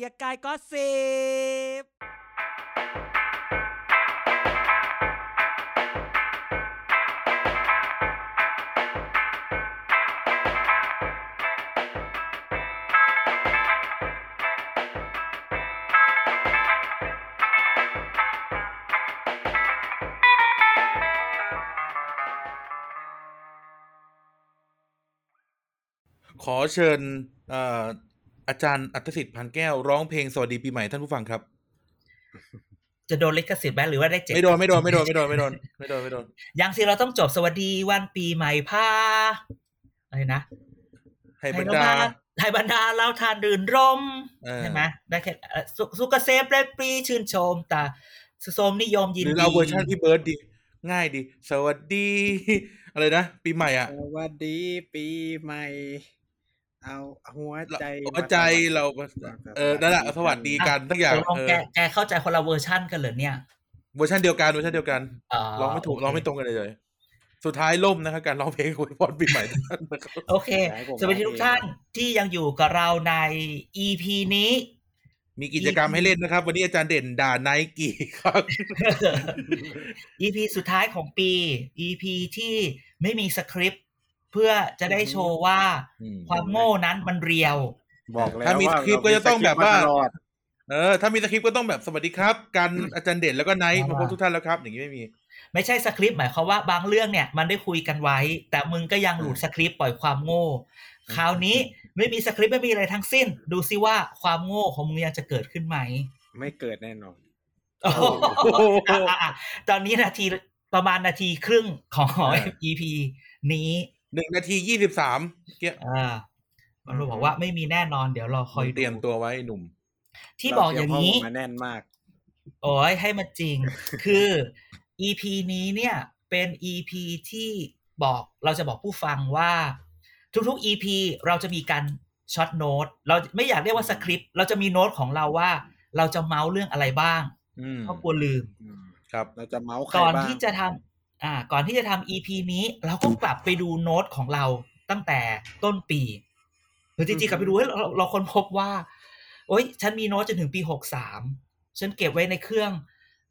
กียร์กายก็สิบขอเชิญ อ่ออาจารย์อัตสิทธิ์พันแก้วร้องเพลงสวัสดีปีใหม่ท่านผู้ฟังครับ จะโดนลิขสิทธิ์ไหมหรือว่าได้เจ็ดไม่โดนไม่โดนไม่โดนไม่โดนไม่โดนไม่โดนไม่โดนยังสิเราต้องจบสวัสดีวันปีใหม่พาอะไรนะให้บรรดาให้บรรดาเราทานดื่นรมเออใช่ไหมได้แค่เอ่อสุสุกเกษมเปรปรีชื่นชมแต่สุสมนิยมยินหดีรือเราเวอร์ชันพี่เบิร์ดดี ง่ายดี สวัสดี อะไรนะ ปีใหม่อะ สวัสดีปีใหม่ เอาหัวใจหัวใจเราเออนั่นแหละสวัสดีกันทั้งอย่างตกลงเออแกแกเข้าใจคนละเวอร์ชันกันเหรอเนี่ยเวอร์ชันเดียวกันเวอร์ชันเดียวกันอ๋อร้องไม่ถูกโอเคร้องไม่ตรงกันเลยเลยสุดท้ายล่มนะครับการร้องเพลงอวยพรปีใหม่ทุกท่านนะครับโอเคสวัสดีทุกท่านที่ยังอยู่กับเราใน EP นี้ มีกิจกรรมให้เล่นนะครับ วันนี้อาจารย์เด่นด่าไนกี้ครับ EP สุดท้ายของปี EP ที่ไม่มีสคริปต์ เพื่อจะได้โชว์ว่าอืมความโง่นั้นมัน real บอกแล้วถ้ามีว่าสคริปต์ก็จะต้องแบบว่าเรมีสคริปต์มตลอดเออถ้ามีสคริปต์ก็ต้องแบบสวัสดีครับ กันอาจารย์เด่นแล้วก็ไนท์มาพบทุกท่านแล้วครับ อย่างนี้ไม่มี ไม่ใช่สคริปต์หมายความว่าบางเรื่องเนี่ยมันได้คุยกันไว้ แต่มึงก็ยังหลุดสคริปต์ปล่อยความโง่คราวนี้ไม่มีสคริปต์ไม่มีอะไรทั้งสิ้น ดูซิว่าความโง่ของมึงยังจะเกิดขึ้นไหม ไม่เกิดแน่นอนโอ้โหอะอะตอนนี้นาทีประมาณนาทีครึ่งของอ่า EP นี้ หนึ่งนาทียี่สิบสามเกี้ยอ่ามันบอกว่าไม่มีแน่นอนเดี๋ยวรอคอยดูเตรียมตัวไว้หนุ่ม ที่บอกอย่างนี้เรเตรีมข้มูลมาแน่นมาก โอ้ยให้มันจริง คือ EP นี้เนี่ย เป็น EP ที่บอกเราจะบอกผู้ฟังว่า ทุกๆ EP เราจะมีการ short note เราไม่อยากเรียกว่าสคริปต์เราจะมีโน้ตของเราว่า เราจะเม้าท์เรื่องอะไรบ้างอืมเพราะกลัวลืม ครับ เราจะเม้าท์ใครก่อนบ้างที่จะทำ อ่าก่อนที่จะทำ EP นี้ เราก็กลับไปดูโน้ตของเราตั้งแต่ต้นปีหรือจริงๆกลับไปดูเฮ้ยเราเราค้นพบว่า โอ๊ย ฉันมีโน้ตจนถึงปีหกสามฉันเก็บไว้ในเครื่อง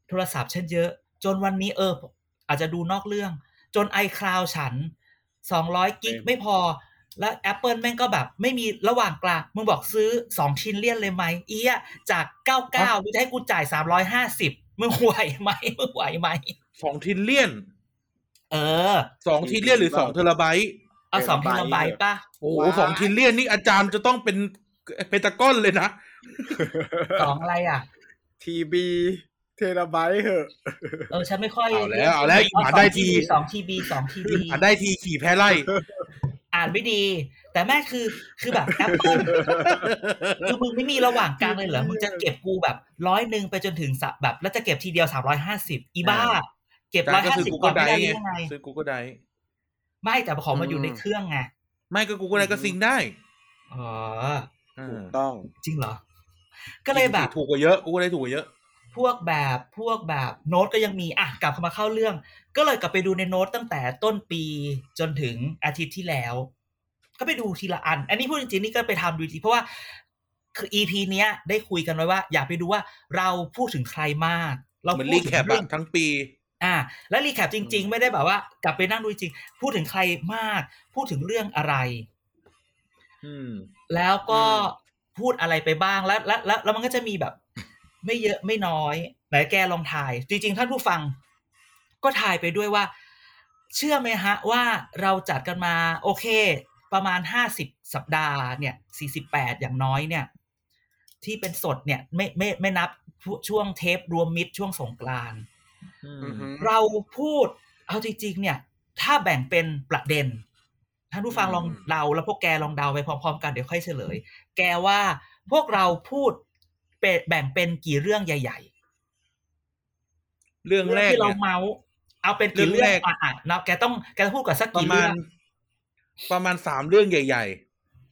โทรศัพท์ฉันเยอะ จนวันนี้เออ อาจจะดูนอกเรื่อง จน iCloud ฉันสองร้อยกิกไม่พอ แล้ว Apple แม่งก็แบบ ไม่มีระหว่างกลาง มึงบอกซื้อสอง trillion เลยไหมเหี้ยจากเก้าเก้ามึงจะให้กูจ่ายสามร้อยห้าสิบมึงไหวไหมมึงไหวไหมสอง trillion เออสอง trillion หรือสองเทราไบต์เอาสองเทราไบต์ป่ะโอ้โหสอง trillion นี่อาจารย์จะต้องเป็นเพนตากอนเลยนะสองอะไรอะทีบีเทราไบต์เหอะ เออฉันไม่ค่อยเอาแล้วเอาแล้วอีหมาได้ทีสองทีบีสองทีบีอ่านได้ทีขี่แพ้ไล่ อ่านไม่ดี แต่แม่คือคือแบบแอปเปิลคือมึงไม่มีระหว่างกลางเลยเหรอมึงจะเก็บกูแบบร้อยหนึ่งไปจนถึงสับแบบแล้วจะเก็บทีเดียวสามร้อยห้าสิบอีบ้า เก็บอาร้อจารยย์ก็ห้าซื้อสิบกูก่ก็อนได้ไม่ได้ไงยังไงซื้อกูก็ได้ไม่แต่ของมาอยู่ในเครื่องไงไม่ก็กูก็ได้ก็ซิงค์ได้อ๋ออ่าถูกต้องจริงเหรอ ก็เลยแบบถูกกว่าเยอะกูก็ได้ถูกกว่าเยอะ พวกแบบพวกแบบโน้ตก็ยังมีอะกลับเข้ามาเข้าเรื่อง ก็เลยกลับไปดูในโน้ตตั้งแต่ต้นปีจนถึงอาทิตย์ที่แล้ว ก็ไปดูทีละอัน อันนี้พูดจริงๆนี่ก็ไปทำดูจริงเพราะว่าคือ EP เนี้ยได้คุยกันไว้ว่า อยากไปดูว่าเราพูดถึงใครมาก เราเหมือนพูดถึงเรื่อง recap ทั้งปี อ่า และ recap จริง ๆ ไม่ได้แบบว่า กลับไปนั่งดูจริง พูดถึงใครมาก พูดถึงเรื่องอะไรอืมแล้วก็อืมพูดอะไรไปบ้างแล้วแล้วแล้วแล้วมันก็จะมีแบบ ไม่เยอะไม่น้อยไหนแกลองทาย จริง ๆ ท่านผู้ฟัง ก็ทายไปด้วยว่า เชื่อไหมฮะ ว่าเราจัดกันมา โอเค ประมาณห้าสิบสัปดาห์เนี่ยสี่สิบแปดอย่างน้อยเนี่ย ที่เป็นสดเนี่ย ไม่ไม่ไม่นับช่วงเทปรวมมิตรช่วงสงกรานต์อือือมฮึ เราพูดเอาจริงๆเนี่ย ถ้าแบ่งเป็นประเด็นท่านผู้ฟังอืมลองเดาแล้วพวกแกลองเดาไปพร้อมๆ กันเดี๋ยวค่อยเฉลย แกว่าพวกเราพูดเป็นแบ่งเป็นกี่เรื่องใหญ่เรื่องๆเรื่แรองกที่เราเนี่ยเมาส์เอาเป็นกี่เรื่เรื่อองงแรกอะอะเนาะแกต้องแกต้องพูดกับสักประกี่มาเรื่ณองประมาณสามเรื่องใหญ่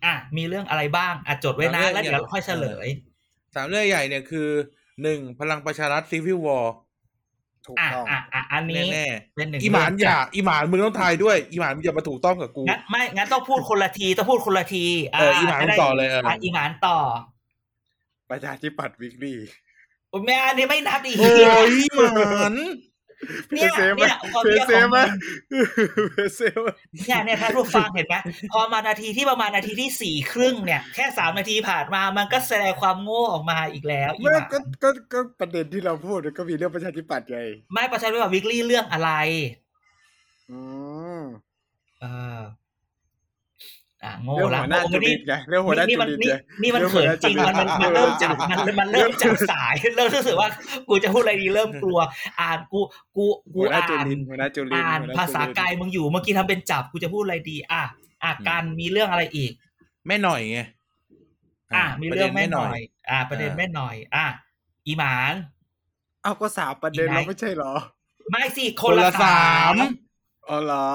อะมีเรื่องอะไรบ้างอะจดไว้นะสามเรื่องแล้วเดี๋ยวเนี่ยค่อยเฉลยๆสามเรื่องใหญ่เนี่ยคือหนึ่งพลังประชารัฐซีวิววอร์ ถูกอะต้องอะอะอันนี้แน่เป็นหนึ่งๆอีหมานเรื่องอย่าอีหมานมึงต้องทายด้วยอีหมานมึงอย่ามาถูกต้องกับกูงั้นไม่งั้นต้องพูดคนละทีต้องพูดคนละทีเอออีหมานจะได้ต่อเลยเอออะอีหมานต่อ ประชาธิปัตย์วิกฤตโอ้แม่อันนี้ไม่นับอีกโอ้ยหมาน เนี่ยเซฟไหมเนี่ยความเพเพี้ยเซขอฟงไหมมันเพเซฟไหมเนี่ยเนี่ยถ้าผู้ฟังเห็นไหมพอมานาทีที่ประมาณนาทีที่สี่ครึ่งเนี่ย แค่สามนาทีผ่านมามันก็แสดงความโง่ออกมาอีกแล้วอีไม่หมาก็ก็ก็ประเด็นที่เราพูดก็มีเรื่องประชาธิปัตย์ไงไม่ประชาธิปัตย์วิกฤตเรื่องอะไรอืมเออ อะโง่เรื่องละหัวหน้าโง่จุลินี่นไงเรื่องหัวหน้านี่จุมันลินนี่ไงนี่มันเรื่องเขินจริงหัวมันหมันน้ามันจุลินเริ่มจากมันมันเริ่มจากสายเริ่มรู้สึกว่ากูจะพูดอะไรดีเริ่มกลัว อ่านกูกูกูหัวหน้าอ่าจุนลินหัวหน้าจุลินอ่านหัวหน้ภาษาจุลินกายมึงอยู่เมื่อกี้ทำเป็นจับกูจะพูดอะไรดี อะอะกันมีเรื่องอะไรอีก แม่หน่อยไงอะมีเรื่องแม่หน่อย อะประเด็นอ่าแม่หน่อย อะอีหมานเอาก็สามประเด็นอีกไหนแล้วไม่ใช่เหรอ ไม่สิคคนนละละสาสามมอ๋อเหรอ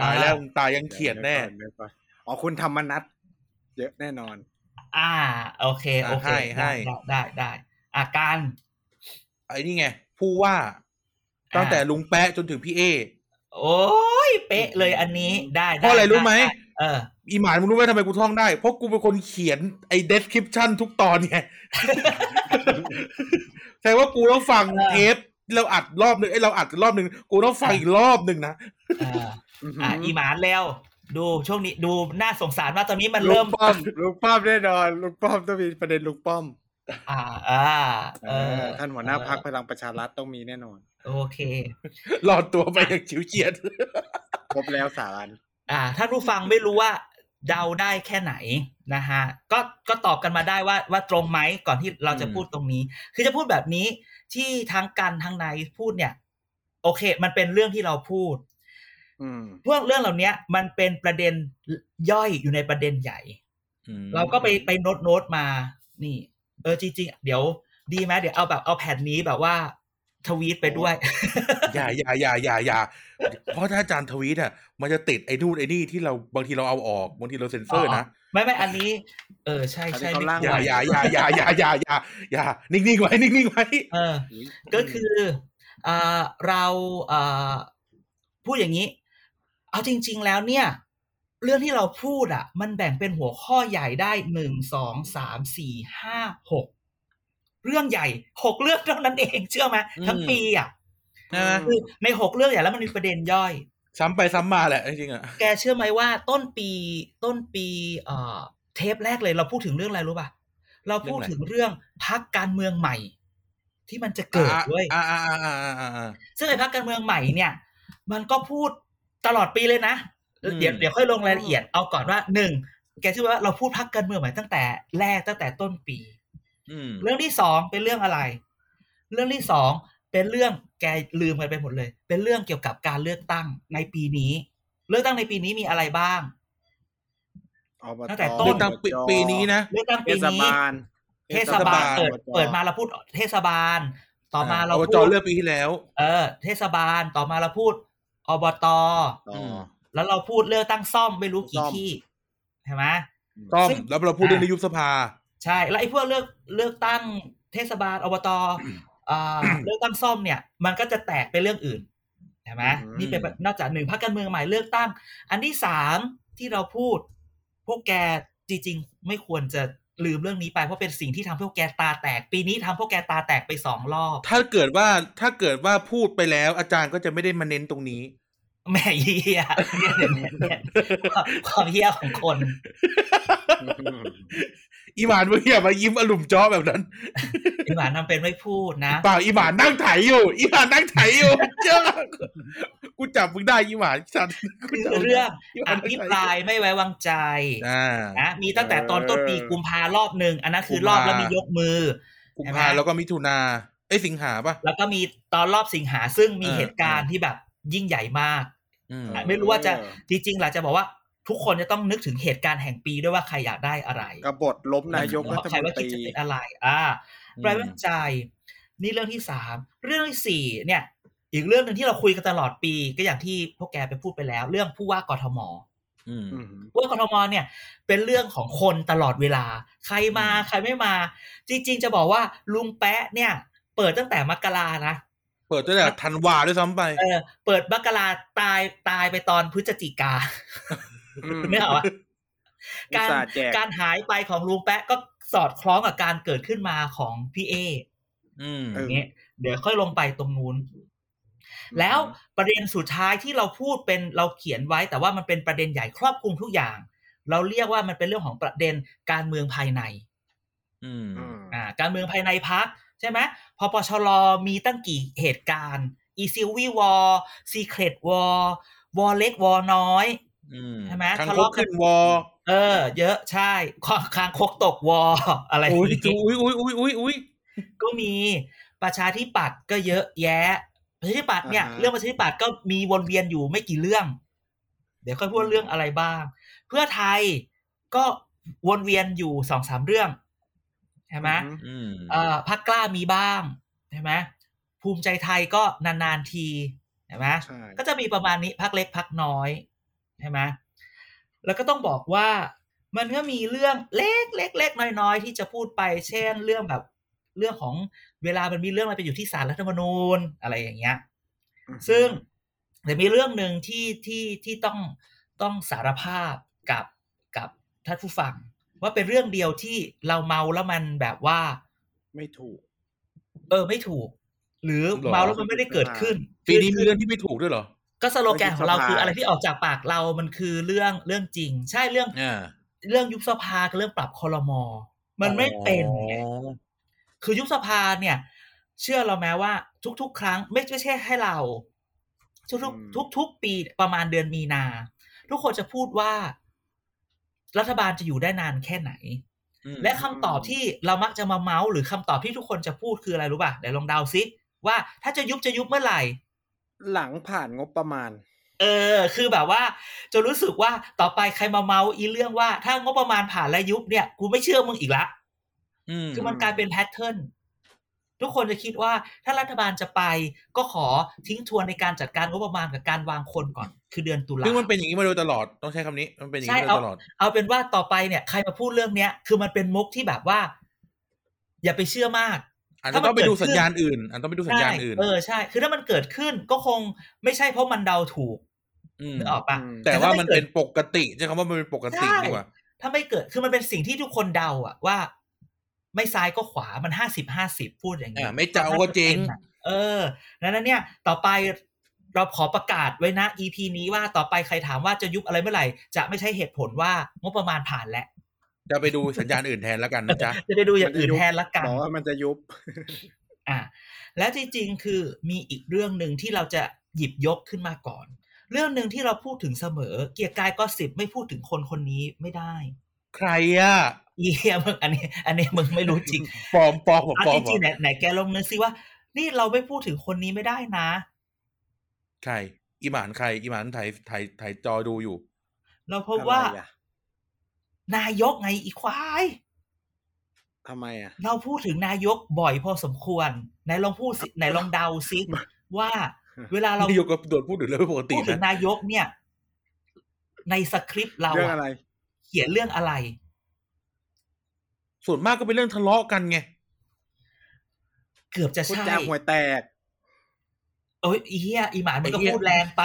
ตายแล้วมึงตายยังเขียนแน่ดี๋วก่ อเดี๋ยวก่อนอ๋อคุณธรรมนัทเยอะแน่นอน อ่า โอเคโอเคให้ได้ให้ได้ได้ได้อะการไอ้นี่ไงผู้ว่า ตั้งแต่ลุงแปะจนถึงพี่เอ โอ้ยเป๊ะเลยอันนี้ได้เพราะอะไรด้รู้ไหมด้เอออีหมานมึงรู้ไหมทำไมกูท่องได้ เพราะกูเป็นคนเขียนไอ้ description ทุกตอนไงแสดงว่ากูต้องฟังเออเทปเราอัดรอบหนึ่งไอ้ยเราอัดรอบหนึ่งกูต้องฟังอีกรอบหนึ่งนะอ่าอะอีหมานแล้ว ดูช่วงนี้ดูน่าสงสารมากตอนนี้มันลุเริ่งมป้อมลุงป้อมแน่นอนลุงป้อมต้องมีประเด็นลุงป้อม อ่าอ่าเอเอออท่านหัวหน้าพักพลังประชารัฐต้องมีแน่นอน โอเคหลอดตัวไปอย่างฉิวเฉียดครบแล้วสารอ่าท่านผู้ฟังไม่รู้ว่าเดาได้แค่ไหนนะฮะก็ก็ตอบกันมาได้ว่าว่าตรงไหมก่อนที่เราจะอืมพูดตรงนี้ คือจะพูดแบบนี้ที่ทั้งกันทั้งนายพูดเนี่ย โอเค มันเป็นเรื่องที่เราพูดอืม พวกเรื่องเหล่านี้มันเป็นประเด็นย่อยอยู่ในประเด็นใหญ่อืมเราก็ไปไปโน้ตโน้ตมานี่ เออจริงๆเดี๋ยว ดีไหมเดี๋ยวเอาแบบเอาแผ่นนี้แบบว่า ทวีตไปด้วย อย่าอย่าอย่าอย่าอย่าเพราะถ้าอาจารย์ทวีตอะ มันจะติดไอ้นู่นไอ้นี่ที่เราบางทีเราเอาออกบางทีเราเซ็นเซอร์นะไม่ไม่อันนี้ เออใช่อันนี้ใช่เขาไม่ล่างควอย่ารอย่าอย่าอย่าอย่าอย่าอย่าอย่านิ่งๆไว้นิ่งๆไว้เออ ก็คืออ่าเราอ่าพูดอย่างนี้ เอาจริง ๆ แล้วเนี่ย เรื่องที่เราพูดอะ มันแบ่งเป็นหัวข้อใหญ่ได้หนึ่งสองสามสี่ห้าหกเรื่องใหญ่หกเรื่องเท่านั้นเองเชื่อไหมอืมทั้งปีอะนะคือในหกเรื่องใหญ่แล้วมันมีประเด็นย่อยซ้ำไปซ้ำมาแหละจริงๆอะแกเชื่อไหมว่าต้นปีต้นปีเอ่อเทปแรกเลยเราพูดถึงเรื่องอะไรรู้ป่ะเราพูดถึงเรื่องพักการเมืองใหม่ ที่มันจะเกิดเว้ยอ่าอ่าอ่าอ่าอ่าอ่าซึ่งไอ้พักการเมืองใหม่เนี่ย มันก็พูด ตลอดปีเลยนะอืมเดี๋ยวเดี๋ยวค่อยลงรายละเอียดเอาก่อนว่าหนึ่งแกเชื่อว่าเราพูดพักการเมืองใหม่ตั้งแต่แรกตั้งแต่ต้นปีอืมเรื่องที่สองเป็นเรื่องอะไร เรื่องที่สองเป็นเรื่องแกลืมกันไปหมดเลย เป็นเรื่องเกี่ยวกับการเลือกตั้งในปีนี้ เลือกตั้งในปีนี้มีอะไรบ้างอบตตั้งแต่ต้เลืนอกตั้งปีปีนี้นะเลือกตั้งเทปีศนี้บาลเทศบาลเทศบาลเปิดอบตเปิดมาเราพูดเทศบาล ต่อมาเราอบพูจดเลือกปีที่แล้ว เออ เทศบาลต่อมาเราพูด อบตต่อมแล้วเราพูดเลือกตั้งซ่อมไม่รู้กี่ซ่อมที่ใช่ไหมต้อมซึ่งแล้วเราพูดเรื่องนายกสภา ใช่ แล้วไอ้พวกเลือกเลือกตั้งเทศบาลอบตอ่าเลือกตั้งซ่อมเนี่ย มันก็จะแตกไปเรื่องอื่นใช่ไหมอืมนี่เป็นนอกจากหนึ่งพรรคการเมืองใหม่เลือกตั้ง อันที่สามที่เราพูด พวกแกจริงๆไม่ควรจะลืมเรื่องนี้ไปเพราะเป็นสิ่งที่ทำให้พวกแกตาแตก ปีนี้ทำพวกแกตาแตกไปสองรอบ ถ้าเกิดว่าถ้าเกิดว่าพูดไปแล้ว อาจารย์ก็จะไม่ได้มาเน้นตรงนี้ แม่เฮียเนี่ยเนี่ยเนี่ยความความเฮียของคน อีหมานมึงอย่ามายิ้มอลุ่มจ้อแบบนั้นไอหวานทำเป็นไม่พูดนะเปล่าอีหมานนั่งไถอยู่ อีหมานนั่งไถอยู่เจ้ากูจับมึงได้อีหมานฉันกูคือเรื่องอีหอมานนั่งภิไถปรายไม่ไว้วางใจอ่านะมีตั้งแต่ตอนต้นปีกุมภารอบหนึ่งอันนั้นคือรอบแล้วมียกมือกุมใช่ไหมภาแล้วก็มิถุนาเอ้ยสิงหาป่ะแล้วก็มีตอนรอบสิงหาซึ่งมีเหตุการณ์ที่แบบ ยิ่งใหญ่มากอืมไม่รู้ว่าจะจริงๆหลาจะบอกว่าทุกคนจะต้องนึกถึงเหตุการณ์แห่งปีด้วยว่าใครอยากได้อะไรกบฏล้มนายกรัฐใครมนว่าตคิดรีจะเป็นอะไร อ่าไว้วางใจ นี่เรื่องที่สามเรื่องที่สี่เนี่ย อีกเรื่องหนึ่งที่เราคุยกันตลอดปี ก็อย่างที่พวกแกไปพูดไปแล้ว เรื่องผู้ว่ากทมอืมอืมผู้ว่ากทมเนี่ย เป็นเรื่องของคนตลอดเวลา ใครมาอืมใครไม่มา จริง ๆ จะบอกว่าลุงแปะเนี่ย เปิดตั้งแต่มกรานะ เปิดตั้งแต่ธันวาด้วยซ้ำไป เออ เปิดมกราตายตายไปตอนพฤศจิกาอืมไม่เอาอะอุตส่าห์แจกการหายไปของลุงแปะก็สอดคล้องกับการเกิดขึ้นมาของพี่เออืมเออเนี้ยเดี๋ยวค่อยลงไปตรงนู้น แล้วประเด็นสุดท้ายที่เราพูดเป็นเราเขียนไว้ แต่ว่ามันเป็นประเด็นใหญ่ครอบคลุมทุกอย่าง เราเรียกว่ามันเป็นเรื่องของประเด็นการเมืองภายใน อืมอืมอ่า การเมืองภายในพรรค ใช่ไหมพอปชรมีตั้งกี่เหตุการณ์ อี civil war secret warวอเล็กวอน้อยอืมใช่ไหมทางทะคกเลาะกันขึ้นวอเออ เยอะใช่คางคางคกตกวออะไรออุ้ยย่างงี้อุ้ยอุ้ยอุ้ยอุ้ยอุ้ยก็มีประชาธิปัตย์ก็เยอะแยะ ประชาธิปัตย์เนี่ยอ่าฮะเรื่องประชาธิปัตย์ก็มีวนเวียนอยู่ไม่กี่เรื่อง เดี๋ยวค่อยพูดเรื่องอะไรบ้าง เพื่อไทยก็วนเวียนอยู่สองสามเรื่อง ใช่ไหมอือืมเอ่อพักกล้ามีบ้างใช่ไหมภูมิใจไทยก็นานๆทีใช่ไหมใช่ก็จะมีประมาณนี้พักเล็กพักน้อยใช่ไหมแล้วก็ต้องบอกว่ามันก็มีเรื่องเล็กเล็กเล็กน้อยๆ ที่จะพูดไป เช่น เรื่องแบบเรื่องของเวลามันมีเรื่องอะไรไปอยู่ที่ศาลรัฐธรรมนูญอะไรอย่างเงี้ย ซึ่งแต่มีเรื่องหนึ่งที่ที่ที่ต้องต้องสารภาพกับกับท่านผู้ฟัง ว่าเป็นเรื่องเดียวที่เราเมาแล้วมันแบบว่า ไม่ถูก เออไม่ถูก หรือเมาแล้วมันไม่ได้เกิดขึ้นปีนี้มีเรื่องที่ไม่ถูกด้วยเหรอก็สโลแกนของเรายุบสภาคืออะไรที่ออกจากปากเรามันคือเรื่องเรื่องจริง ใช่เรื่องอ่าเรื่องยุบสภากับเรื่องปรับคอรมอ มันไม่เป็นไงอ๋อคือยุบสภาเนี่ย เชื่อเราไหมว่า ทุก ๆ ครั้งไม่ไม่ใช่ให้เรา ทุกอืมๆทุกทุกปีประมาณเดือนมีนา ทุกคนจะพูดว่า รัฐบาลจะอยู่ได้นานแค่ไหนอืมและคำตอบที่เรามักจะมาเมาส์หรือคำตอบที่ทุกคนจะพูดคืออะไรรู้ป่ะเดี๋ยวลองเดาซิว่าถ้าจะยุบจะยุบเมื่อไหร่ หลังผ่านงบประมาณ เออ คือแบบว่าจะรู้สึกว่าต่อไปใครมาเมาอีเรื่องว่า ถ้างบประมาณผ่านและยุบเนี่ย กูไม่เชื่อมึงอีกละอืมคือมันกลายเป็นแพทเทิร์น ทุกคนจะคิดว่าถ้ารัฐบาลจะไปก็ขอทิ้งทวนในการจัดการงบประมาณกับการวางคนก่อน คือเดือนตุลาซึ่งมันเป็นอย่างนี้มาโดยตลอดต้องใช้คำนี้มันเป็นอย่างใช่นี้มาโดเอายตลอดเอาเป็นว่าต่อไปเนี่ยใครมาพูดเรื่องเนี้ย คือมันเป็นมุกที่แบบว่า อย่าไปเชื่อมากอาจจะต้องไปดูสัญญาณอื่นอาจจะต้องไปดูสัญญาณใช่อื่น เออใช่ คือถ้ามันเกิดขึ้นก็คงไม่ใช่เพราะมันเดาถูกมนึกออกปะอืมแต่ว่าถ้มันไกิเป็ดนปกติใช่คำว่ามันเป็นปกติใช่ดีกว่าถ้าไม่เกิดคือมันเป็นสิ่งที่ทุกคนเดาอะว่า ไม่ซ้ายก็ขวามันห้าสิบห้าสิบพูดอย่างนี้อ่าไม่เจ้าก็เจ๊งเออนั้นเนี่ย ต่อไปเราขอประกาศไว้นะ EP นี้ว่าต่อไปใครถามว่าจะยุบอะไรเมื่อไหร่ จะไม่ใช่เหตุผลว่างบประมาณผ่านแล้วจะไปดูสัญญาณอื่นแทนแล้วกันนะจ๊ะ จะได้ดูอย่างอื่นแทนละกันบอกว่ามันจะยุบ อะและจริงๆ คือมีอีกเรื่องหนึ่งที่เราจะหยิบยกขึ้นมาก่อน เรื่องหนึ่งที่เราพูดถึงเสมอ เกียร์กายก็สิบไม่พูดถึงคนคนนี้ไม่ได้ ใครอะ เยี่ยมึงอันนี้ อันนี้มึงไม่รู้จริงปลอมปลอมผมเอาปลอจมริงๆไหนไหนแกลองนึกซิว่า นี่เราไม่พูดถึงคนนี้ไม่ได้นะ ใคร อีหมานใคร อีหมานถ่ายถ่ายถ่ายจอดูอยู่ เราพบว่าทำไมอะนายกไงอีควายทำไมอะ เราพูดถึงนายกบ่อยพอสมควรไหนลองพูดสิไหนลองเดาซิว่า เวลาเรานายกก็โดนพูดถึงเรื่องปกติพูดถึงนะนายกเนี่ย ในสคริปต์เราเรื่องอะอะไร เขียนเรื่องอะไร ส่วนมากก็เป็นเรื่องทะเลาะกันไง เกือบจะพูดใช่จาห่วยแตก โอ้ยอีเหี้ยอีหมานมันก็ไอ้เหี้ย พูดแรงไป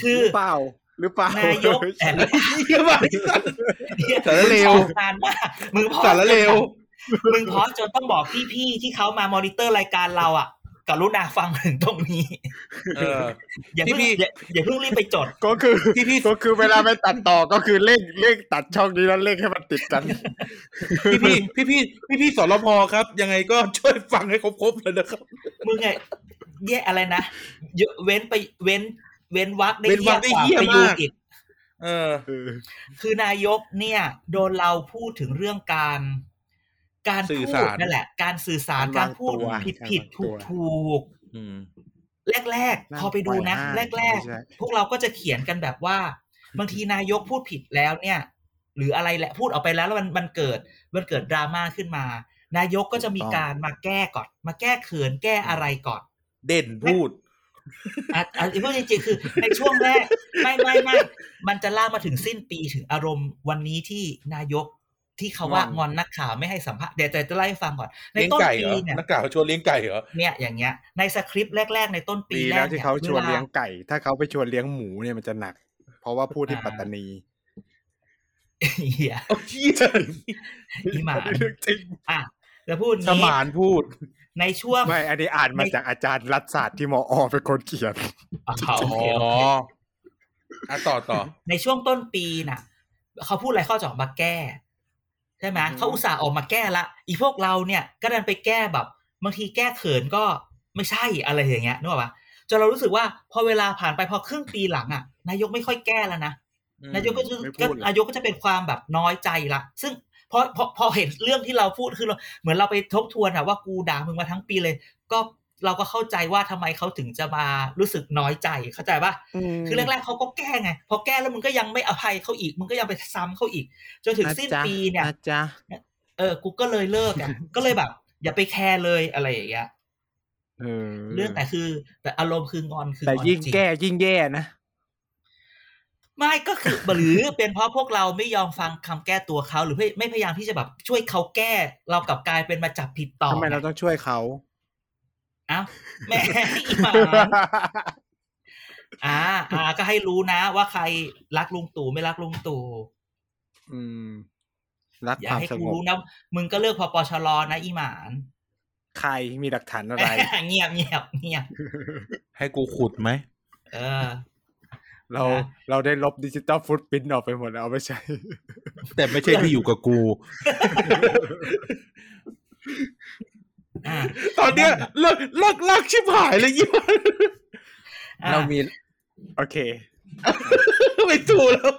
คือหรือเปล่า หรือเปล่านายกแอบ เหี้ยบ้าสารเลว มึงพอสนานมากมึงพอสารเลว มึงพอจนต้องบอกพี่ๆที่เขามามอนิเตอร์รายการเราอะ กรุณาฟังถึงตรงนี้เอออย่าเพิ่งพี่ๆอย่าอย่าเพิ่งรีบไปจด ก็คือพี่พี่ก็คือเวลาไปตัดต่อก็คือเร่งเร่งตัดช่องนี้แล้วเร่งให้มันติดกันพี่พี่พี่พี่พี่พี่สรพครับ ยังไงก็ช่วยฟังให้ครบๆเลยนะครับมึงไงแย่อะไรนะเยอะเว้นไปเว้น เว้นวักได้เว้นวรรคได้เหี้ยไปยูมากอีกเออ คือนายกเนี่ย โดนเราพูดถึงเรื่องการ การสื่พูอดสารนั่นแหละ การสื่อสารการการพูดวางตัวผิดผิดการวางตัถูวกถูกอืมแรกๆพอไปดูนะปล่อยแรห้างกไม่ใช่ๆพวกเราก็จะเขียนกันแบบว่า บางทีนายกพูดผิดแล้วเนี่ย หรืออะไรแหละพูดออกไปแล้วแล้วมันมันเกิดมันเกิดดราม่าขึ้นมา นายกก็จะมีการมาแก้ก่อน มาแก้เขินแก้อะไรก่อน เด่นพูดอะอะพูดจริงๆคือในช่วงแรก ไม่ไม่ไม่มันจะลากมาถึงสิ้นปีถึงอารมณ์วันนี้ที่นายก ที่เขาว่างอนงอนนักข่าวไม่ให้สัมภาษณ์เดี๋ยวแต่จะเล่าให้ฟังก่อนในเลี้ยงต้นไก่เหปีรอเนี่ยนักข่าวชวนเลี้ยงไก่เหรอเนี่ยอย่างเงี้ยในสคริปต์แรก ๆ ในต้นปีปีแรแล้วกที่เนี่ยเขาชวนวเลี้ยงไก่ ถ้าเขาไปชวนเลี้ยงหมูเนี่ยมันจะหนัก เพราะว่าพูดที่อ่าปัตตานีเหี้ยเอาเหี้ยอีหมานเรื่องจริงอะจะพูดสงี้มานพูด ในช่วงไม่อันนี้อ่านมาในจากอาจารย์รัฐศาสตร์ที่มออเป็นคนเขียนอ๋ออ๋โออเคโอเคอะต่อต่อในช่วงต้นปีน่ะ เขาพูดอะไรเขาจะออกมาแก้ ใช่ไหมอือฮึเขาอุตส่าห์ออกมาแก้ละ อีพวกเราเนี่ยก็ดันไปแก้แบบบางทีแก้เขินก็ไม่ใช่อะไรอย่างเงี้ยนึกออกปะจนเรารู้สึกว่าพอเวลาผ่านไปพอครึ่งปีหลังอะ นายกไม่ค่อยแก้แล้วนะนายกก็จะไม่พูก็ดเลยนายกก็จะเป็นความแบบน้อยใจละ ซึ่งพอพอพอเห็นเรื่องที่เราพูดคือเราเหมือนเราไปทบทวนอะว่ากูด่ามึงมาทั้งปีเลย ก็ เราก็เข้าใจว่าทำไมเขาถึงจะมารู้สึกน้อยใจเข้าใจปะคือแรกๆเขาก็แก้ไงพอแก้แล้วมึงก็ยังไม่อภัยเขาอีกมึงก็ยังไปซ้ำเขาอีก จนถึงสิ้นปีเนี่ยนะจ๊ะเออกูก็เลยเลิกอะก็เลยแบบ อย่าไปแคร์เลยอะไรอย่างเงี้ยเออเรื่องแต่คือ แต่อารมณ์คืองอนคือแต่งอนยิ่งจริงแก้ยิ่งแย่นะไม่ก็คือหรือเป็นเพราะพวกเราไม่ยอมฟังคำแก้ตัวเขาหรือไม่ไม่พยายามที่จะแบบช่วยเขาแก้เรากลับกลายเป็นมาจับผิดต่อทำไมเราต้องช่วยเขาเอ้าแม่อีหมาอ่า อ่า ก็ให้รู้นะว่าใครรักลุงตู่ไม่รักลุงตู่อืม รักอย่าความให้สกูงบรู้นะมึงก็เลือกพอปชรนะอีหมานใครมีหลักฐานอะไร เงียบเงียบเงียบให้กูขุดไหมเออ เรานะเราได้ลบดิจิตอลฟุตปรินต์ออกไปหมดแล้วเอาไม่ใช่แต่ไม่ใช่ที่อยู่กับกูอ่า ตอนเนี้ยเลิกเลิกเลิกชิบหายเลยยี่ห้ออะเรามี โอเคไม่ถูกแล้ว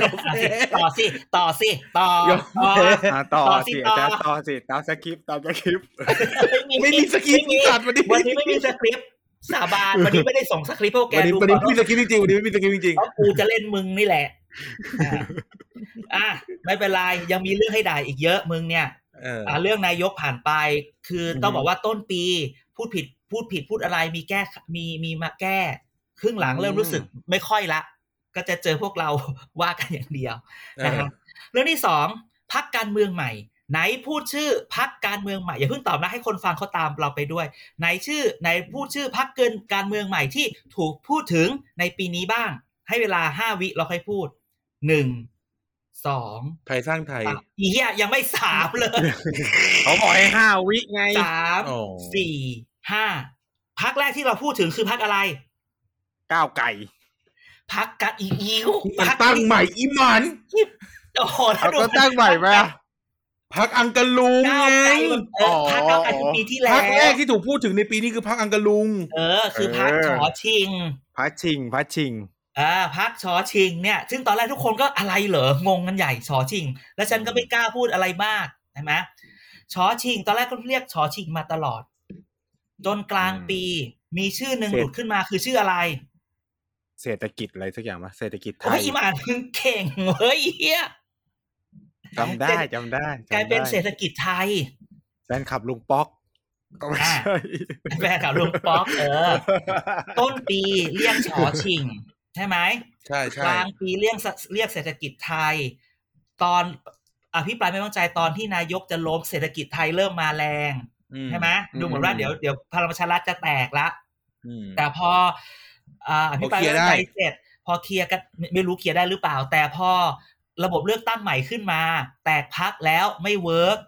ยอมอะแพ้สิต่อสิต่อสิต่อยอมต่อแพ้อ่าต่อต่อสิสิต่ออาจารย์ต่อสิตามสคริปต์ตามสคริปต์ไม่มีสคริปต์ไม่มีสัตว์วันนี้วันนี้ไม่มีสคริปต์สาบานวันนี้ไม่ได้ส่งสคริปต์ให้พวกแกวันนี้ดูวันนี้ก่อนไม่มีสกิปต์จริงๆวันนี้ไม่มีสกิปต์จริงเพราะกูจะเล่นมึงนี่แหละอะอะไม่เป็นไรยังมีเรื่องให้ด่าอีกเยอะมึงเนี่ยๆเอออ่าเรื่องนายกผ่านไป คือต้องบอกว่าต้นปีพูดผิดพูดผิดพูดอะไรมีแก้มีมีมาแก้ ครึ่งหลังเริ่มรู้สึกไม่ค่อยละ ก็จะเจอพวกเราว่ากันอย่างเดียวเอนะอครับเรื่องที่สองพักการเมืองใหม่ ไหนพูดชื่อพักการเมืองใหม่อย่าเพิ่งตอบนะให้คนฟังเขาตามเราไปด้วย ไหนชื่อ ไหนพูดชื่อพักเกินการเมืองใหม่ที่ถูกพูดถึงในปีนี้บ้าง ให้เวลาห้าวิเราค่อยพูดหนึ่ง สองไทยสร้างไทยสามอีเหี้ยยังไม่สามเลย เขาบอกให้ห้าวิไงสามอ๋อสี่ห้าพักแรกที่เราพูดถึงคือพักอะไร ก้าวไก่พักกัดอีอิวมันพรรคตั้งใหม่อีหมันโอ้โหถ้เขาดูก็ตั้งใหม่ไหมอะพักอังกะลุงก้าวไงไกลมันเออพักก้าวไกลคือปีที่แล้วพักแรกที่ถูกพูดถึงในปีนี้คือพักอังกะลุง เออ คือพักชอชิงพัชชิงพัชชิง อ่าพักชอชิงเนี่ย ซึ่งตอนแรกทุกคนก็อะไรเหรองงกันใหญ่ชอชิง แล้วฉันก็ไม่กล้าพูดอะไรมากใช่ไหมชอชิง ตอนแรกก็เรียกชอชิงมาตลอด จนกลางปีมีชื่อหนึ่งหลุดขึ้นมาคือชื่ออะไร เศรษฐกิจอะไรสักอย่างมาเศรษฐกิจไทโอ้ยยอีหมานมึงเก่งเว้ยเฮียจำได้จำได้จำได้กลายเป็นเศรษฐกิจไทยแฟนขับลุงป๊อกก็ไม่ใช่แม่กับลุงป๊อกเออ ต้นปีเรียกชอชิง ใช่ไหมใช่ใช่กลางปีเรียกสเรียกเศรษฐกิจไทย ตอนอภิปรายไม่วางใจตอนที่นายกจะล้มเศรษฐกิจไทยเริ่มมาแรงอืใช่ไหมดูเหมือนว่าเดี๋ยวเดี๋ยวพลังประชารัฐจะแตกละอืมแต่พออ่าอภิปรายพอเคลียไม่ร์วางได้ใจเสร็จ พอเคลียร์กันไม่ไม่รู้เคลียร์ได้หรือเปล่า แต่พอระบบเลือกตั้งใหม่ขึ้นมา แตกพักแล้วไม่เวิร์ก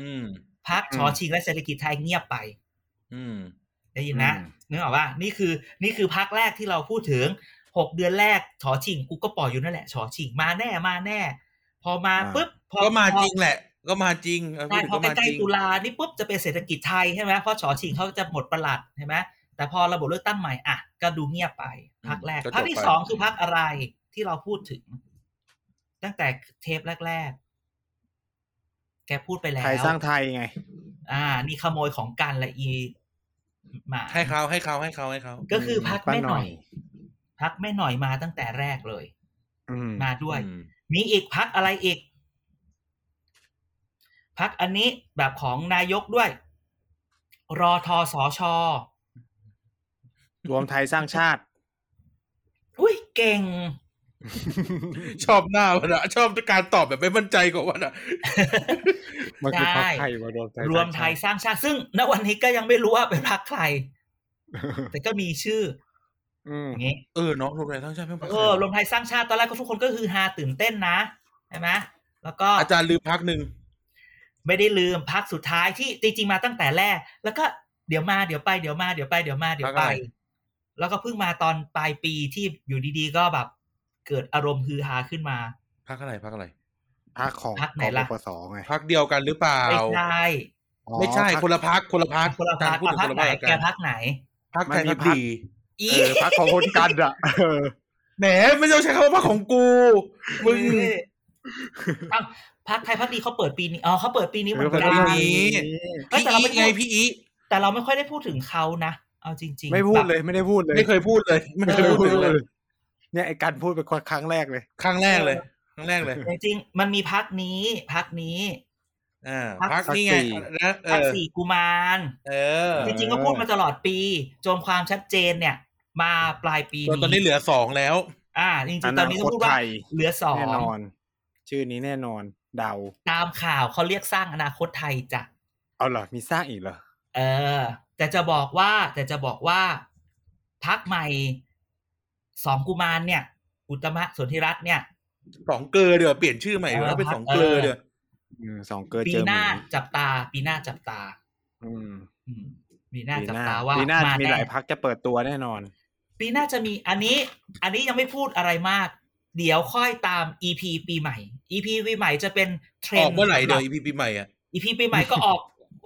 อืมพักชอชิงและเศรษฐกิจไทยเงียบไปอืมได้ยินนะอืมนึกออกว่านี่คือ นี่คือพักแรกที่เราพูดถึง หกเดือนแรกชอชิงกูก็ปล่อยอยู่นั่นแหละชอชิงมาแน่มาแน่ พอมาปุ๊บพอก็มาพอจริงแหละ ก็มาจริงเออพูใช่ดถึงพอก็มาใกล้จริงๆตุลานี่ปุ๊บจะเป็นเศรษฐกิจไทยใช่ไหมเพราะชอชิงเขาจะหมดประหลัดใช่ไหมแต่พอระบบเลือกตั้งใหม่อะก็ดูเงียบไปพักแรกก็จบพักที่ไปสองคือพักอะไรที่เราพูดถึง ตั้งแต่เทปแรกๆ แกพูดไปแล้วไทยสร้างไทยไง อ่า นี่ขโมยของกันละอีหมาให้เขาให้เขาให้เขาให้เขาก็คือพักป้าแม่หหน่น่ออยย พักแม่หน่อยมาตั้งแต่แรกเลยอืมมาด้วยอืมมีอีกพักอะไรอีก พักอันนี้แบบของนายกด้วย รอทอสอชอรวมไทยสร้างชาติ อุ้ยเก่ง ชอบหน้ามันอะชอบการตอบแบบไม่มั่นใจกว่ามันอะมันคือใช่พักไทยมารวมไทยรวมไทยสร้างชาติ ซึ่งณวันนี้ก็ยังไม่รู้ว่าเป็นพักใคร แต่ก็มีชื่อ อืมอย่างนี้เออเนาะรวมไทยสร้างชาติไม่มาเออรวมไทยสร้างชาติตอนแรกก็ทุกคนก็คือฮาตื่นเต้นนะใช่ไหมแล้วก็อาจารย์ลืมพักหนึ่งไม่ได้ลืมพักสุดท้ายที่จริงๆมาตั้งแต่แรก แล้วก็เดี๋ยวมาเดี๋ยวไปเดี๋ยวมาเดี๋ยวไปเดี๋ยวมาเดี๋ยวไป แล้วก็เพิ่งมาตอนปลายปีที่อยู่ดีๆก็แบบ เกิดอารมณ์ฮือฮาขึ้นมาพักอะไรพักอะไรพักของพักไหนกล่ะปปสไงพักเดียวกันหรือเปล่าไม่ใช่อ๋อไม่ใช่พักคนละพักคนละพักคนละพักพูดอะถึงพักคนละไหนพักแกกันพักไหนพักมันไทยมีพักพักดี อีเออพักของคนกันอะเออแหมไม่ต้องใช้คำว่าพักของกูมึงเอ้าพักไทยพักดีเขาเปิดปีนี้อ๋อเขาเปิดปีนี้เหมือนเออกันเปิดปีนี้เฮ้ยพี่แต่เราอีไม่ไงพูดพี่อีแต่เราไม่ค่อยได้พูดถึงเขานะเอาจริง ๆ ไม่พูดแบบเลยไม่ได้พูดเลย ไม่เคยพูดเลย ไม่เคยพูดเลยเนี่ยไอ้การพูดเป็นครั้งแรกเลย ครั้งแรกเลย ครั้งแรกเลย จริงๆมันมีพักนี้พักนี้อ่าพัพักกนี่ไงสี่นะเอพักอสี่กุมารเออ จริงๆก็พูดมาตลอดปี จนความชัดเจนเนี่ย มาปลายปีตอนตอนนี้เหลือสองแล้ว อ่าจริงอๆตอนนี้ต้องพูดว่านาคตไทยเหลือสองแน่นอน ชื่อนี้แน่นอนเดา ตามข่าวเขาเรียกสร้างอนาคตไทยจ้ะเอาเหรอมีสร้างอีกเหรอเออ แต่จะบอกว่า แต่จะบอกว่าพักใหม่สองกุมารเนี่ย อุตตมะสนธิรัตน์เนี่ยสองเกลือเดี๋ยวเปลี่ยนชื่อใหม่เออแล้วเป็นพักสองเกลือเออเดี๋ยวอืมสองเกิดปีเจอหหน้ามีจับตา ปีหน้าจับตา อืมอืมปีหน้าปีจับหน้าตาว่าปีหน้ามามีแน่หลายพักจะเปิดตัวแน่นอน ปีหน้าจะมีอันนี้ อันนี้ยังไม่พูดอะไรมาก เดี๋ยวค่อยตาม EP ปีใหม่ EP ปีใหม่จะเป็นเทรอนอกด์เมื่อไหร่เดี๋ยวอีพีปีใหม่อะ EP ปีใหม่ก็ออก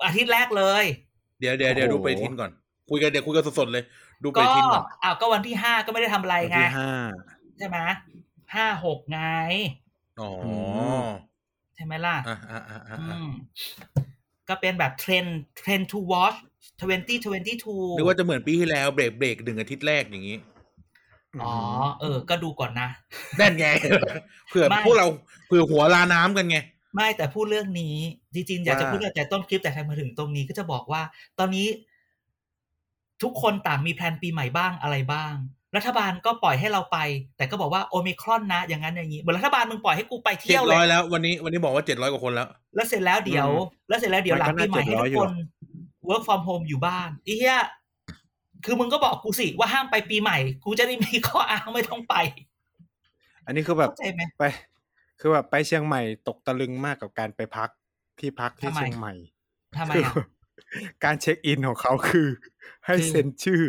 อาทิตย์แรกเลย เดี๋ยวเดี๋ยวเดี๋ยวโอ้ดูโหไปทินก่อน คุยกันเดี๋ยวคุยกันสดๆเลย ดูไปก็ทินก่อนอ้าวก็วันที่ห้าก็ไม่ได้ทำอะไรวันไงที่ห้าใช่ไหมห้าหกไงอ๋อมใช่ไหมล่ะอะอะอะอะอือะมก็เป็นแบบเทรนเทรน to watch 2022หรือว่าจะเหมือนปีที่แล้วเบรกเบรกหนึ่งอาทิตย์แรกอย่างนี้ อ๋อ เออ ก็ดูก่อนนะนั่นไงเผื่อไม่พวกเราเผื่อหัวลาน้ำกันไง ไม่แต่พูดเรื่องนี้ จริงๆ อยากจะว่าพูดตั้งแต่ต้นคลิปแต่ใครมาถึงตรงนี้ก็จะบอกว่า ตอนนี้ ทุกคนต่างมีแพลนปีใหม่บ้างอะไรบ้าง รัฐบาลก็ปล่อยให้เราไป แต่ก็บอกว่าโอมิครอนนะ อย่างนั้นอย่างนี้เหมือนรัฐบาลมึงปล่อยให้กูไปเจ็เที่ดยวเลร้อยยแล้ว วันนี้วันนี้บอกว่าเจ็ดร้อยกว่าคนแล้ว แล้วเสร็จแล้วเดี๋ยว แล้วเสร็จแล้วเดี๋ยวหลังปีใหม่ให้ทุกคน work from home อยู่บ้านไอ้เหี้ยคือมึงก็บอกกูสิว่าห้ามไปปีใหม่ กูจะได้มีข้ออ้างไม่ต้องไป อันนี้คือแบบเข้าใจไหมไป คือแบบไปเชียงใหม่ตกตะลึงมากกับการไปพักที่พักที่ทำไมเชียงใหม่ทำไมคืออะการเช็คอินของเขาคือ ให้คือเซ็นชื่อ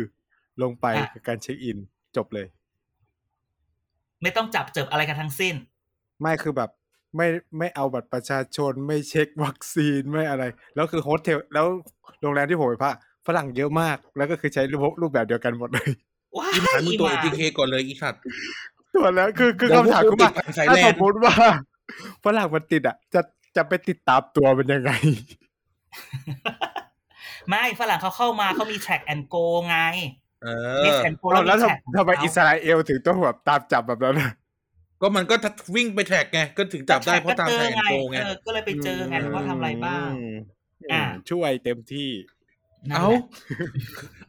ลงไปอะกับการเช็คอินจบเลย ไม่ต้องจับเจิบอะไรกันทั้งสิ้น ไม่คือแบบ ไม่ไม่เอาบัตรประชาชนไม่เช็ควัคซีนไม่อะไร แล้วคือโฮสเทลแล้วโรงแรมที่ผมไปพักฝรั่งเยอะมาก แล้วก็คือใช้รูปรูปแบบเดียวกันหมดเลยว้าอีหมายมึงตัวหเอทีเคก่อนเลยอีสัตว์ตัวแล้วคือคือเดี๋ยวคำถามพวคืกอว่ากูติดสายถ้าแลสนมมติว่าฝรั่งมันติดอะ จะจะไปติดตามตัวมันยังไง ไม่ฝรั่งเขาเข้ามาเขามี track and go ไงเอมีอ track and go เอาแล้วมี track ทำทำไมของเขาอิสราเอลถึงต้องแบบตามจับแบบนั้นอะ ก็มันก็วิ่งไปแทร็กไงก็ถึงจับได้เพราะตามก็แทเจร็อกไงโกไงเออก็เลยไปเจอไงว่าทำอะไรบ้างอืมอะช่วยเต็มที่นั่นเอาแหละ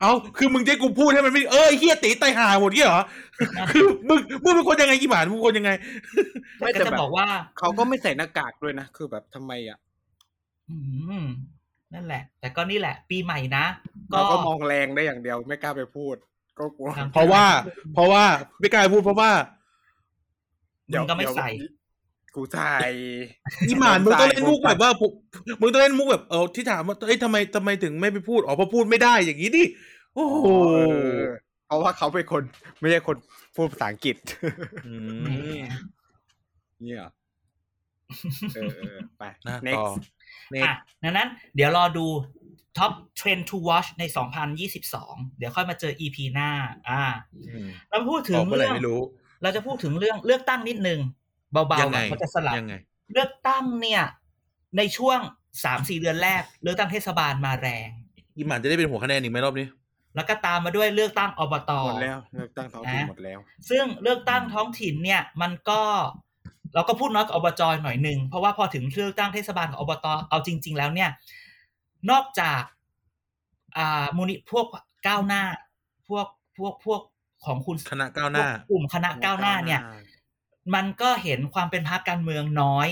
เอาคือมึงจะให้กูพูดให้มันไม่เออไอ้เฮียตีไตายห่าหมดเงี้ยเหรอคือมึงมึงเป็นคนยังไงกี่หมานมึงเป็นคนยังไง ไม่ก็แต่จะแบบบอกว่า เขาก็ไม่ใส่หน้ากากด้วยนะคือแบบทำไมอะอืมนั่นแหละ แต่ก็นี่แหละ ปีใหม่นะก็เราก็มองแรงได้อย่างเดียวไม่กล้าไปพูด ก็กลัวครับเพราะว่า เพราะว่าไม่กล้าพูดเพราะว่า มึงก็ไม่ใส่ กูใส่อีหมานมึงต้องเล่นมุกแบบว่าผมมึงต้องเล่นมุกแบบเออที่ถามว่าเอ้ยทำไมทำไมถึงไม่ไปพูดอ๋อเพราะพูดไม่ได้อย่างนี้ดิโอ้โหเออเพราะว่าเขาเป็นคนไม่ใช่คนพูดภาษาอังกฤษอืแหมมเนี่ยเหรอเออเออไปนะ next ต่อ next อะดังนั้น เดี๋ยวรอดู Top Trend to Watch ใน 2022 เดี๋ยวค่อยมาเจอ EP หน้า อ่าอืมเราพูดถึองอกเมื่อไหร่เรื่องไม่รู้ เราจะพูดถึงเรื่องเลือกตั้งนิดนึงเบาๆยังหน่ไงอยเขาจะสลับยังไงเลือกตั้งเนี่ย ในช่วงสามสี่เดือนแรก เลือกตั้งเทศบาลมาแรงอีหมานจะได้เป็นหัวคะแนนอีกไหมรอบนี้ แล้วก็ตามมาด้วยเลือกตั้งอบตหมดแล้วเลือกตั้งท้องถิ่นนะหมดแล้ว ซึ่งเลือกตั้งท้องถิ่นเนี่ย มันก็เราก็พูดน้อยกับอบจหน่อยหนึ่งเพราะว่าพอถึงเลือกตั้งเทศบาลกับอบตเอาจริง ๆ แล้วเนี่ย นอกจากอ่ามูลนิพวกก้าวหน้า พวกพวกพวก ของคุณคณะก้าวหน้าพกกลุ่มคณะก้าวหน้าเนี่ย มันก็เห็นความเป็นพรรคการเมืองน้อย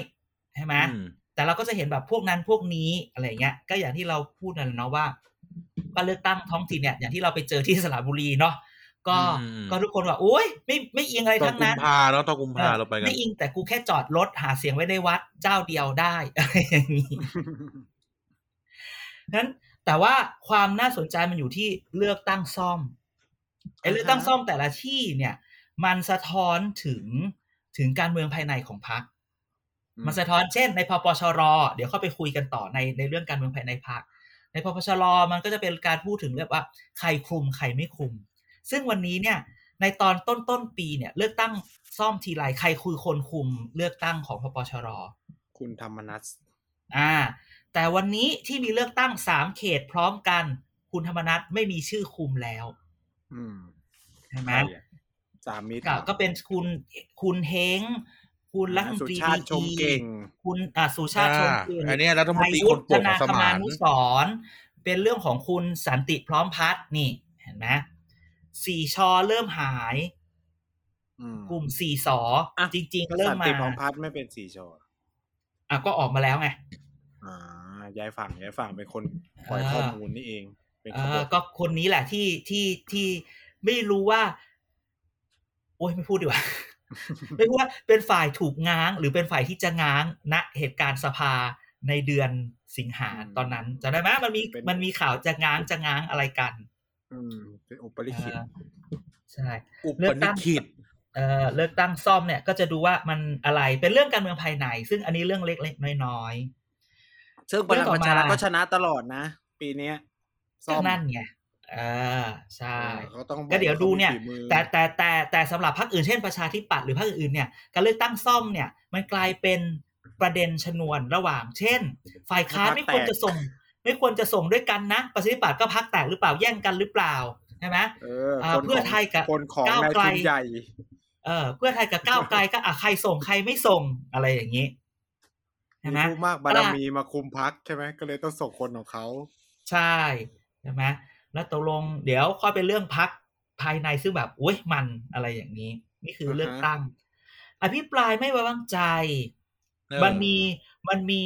ใช่ไหมอืมแต่เราก็จะเห็นแบบพวกนั้นพวกนี้อะไรเงี้ย ก็อย่างที่เราพูดนั่นแหละเนาะว่าก็เลือกตั้งท้องถิ่นเนี่ยอย่างที่เราไปเจอที่สระบุรีเนาะก็อืมก็ทุกคนว่าโอ้ยไม่ไม่อิงอะไรตอนทั้งกุมนั้นภาเนาะตอนกุมภาเออเราไปกันไม่อิงแต่กูแค่จอดรถหาเสียงไว้ในวัดเจ้าเดียวได้อะไรอย่างนี้นั้นแต่ว่าความน่าสนใจมันอยู่ที่เลือกตั้งซ่อมไอ้ เลือกตั้งซ่อมแต่ละที่เนี่ย มันสะท้อนถึงถึงการเมืองภายในของพรรคมันสะท้อนเช่น ในพปชร เดี๋ยวเข้าไปคุยกันต่อในในเรื่องการเมืองภายในพรรคในพปชรมันก็จะเป็นการพูดถึงเรื่องว่าใครคุมใครไม่คุม ซึ่งวันนี้เนี่ยในตอนต้นต้นปีเนี่ย เลือกตั้งซ่อมทีไรใครคุยคนคุมเลือกตั้งของพปชร คุณธรรมนัสอ่า แต่วันนี้ที่มีเลือกตั้งสามเขตพร้อมกัน คุณธรรมนัฐไม่มีชื่อคุมแล้ว อืม ใช่ไหมใครอะสามมิตรก็เหรอก็เป็นคุณคุณเฮงคุณรัฐมนตรีสุชาติชมเก่งคุณอ่าสุชาติชมอ่าเก่งอันเนี้ยรัฐมนตรีอายุคนโปรดธนาของสคมามานนุสรณ์เป็นเรื่องของคุณสันติพร้อมพัฒน์นี่ เห็นไหมสี่ชอเริ่มหายอืมกลุ่มสี่สออะจริง ๆ เริ่มสันมาติพร้อมพัฒน์ไม่เป็นสี่ชออะก็ออกมาแล้วไงอ่าย้ายฝั่งย้ายฝั่งเป็นคนปล่อยอ่าข้อมูลนี่เองเป็นเอขบอวนก็คนนี้แหละที่ที่ที่ ไม่รู้ว่า โอ้ยไม่พูดดีกว่า ไม่พูดว่าเป็นฝ่ายถูกง้าง หรือเป็นฝ่ายที่จะง้างณเหตุการณ์สภาในเดือนสิงหาตอนนั้นจำได้ไหมมันมีมันมีข่าวจะง้างจะง้างอะไรกัน อืมเป็นอุปริขิตเออใช่อุเลืปอกนิตั้งคิดเอ่อเลือกตั้งซ่อมเนี่ย ก็จะดูว่ามันอะไรเป็นเรื่องการเมืองภายใน ซึ่งอันนี้เรื่องเล็กๆน้อยซึ่งพลังประชารัฐก็ชนะตลอดนะ ปีเนี้ยๆก็นั่นไงเออใช่เออเขาต้องบอกก็เดี๋ยวดูเนี่ยขามีฝีมือแต่แต่แต่แต่สำหรับพรรคอื่นเช่นประชาธิปัตย์หรือพรรคอื่นเนี่ยการเลือกตั้งซ่อมเนี่ยมันกลายเป็นประเด็นชนวนระหว่าง เช่น ฝ่ายค้านไม่ควรจะส่ง ไม่ควรจะส่งด้วยกันนะประชาธิปัตย์ก็พักแตกหรือเปล่าแย่งกันหรือเปล่าใช่ไหมเอออ่าคนเพื่อของไทยกับคนของก้าวนายไกลทุนใหญ่เออเพื่อไทยกับก้าวไกลก็อะใครส่งใครไม่ส่งอะไรอย่างนี้ใช่มีไหมผู้มากบารมีมาคุมพักใช่ไหมก็เลยต้องส่งคนของเขาใช่ใช่ไหม แล้วตกลงเดี๋ยวค่อยเป็นเรื่องพักภายในซึ่งแบบอุ้ยมันอะไรอย่างนี้ นี่คือเลือกตั้ง อภิปรายไม่ไว้วางใจเออมันมีมันมี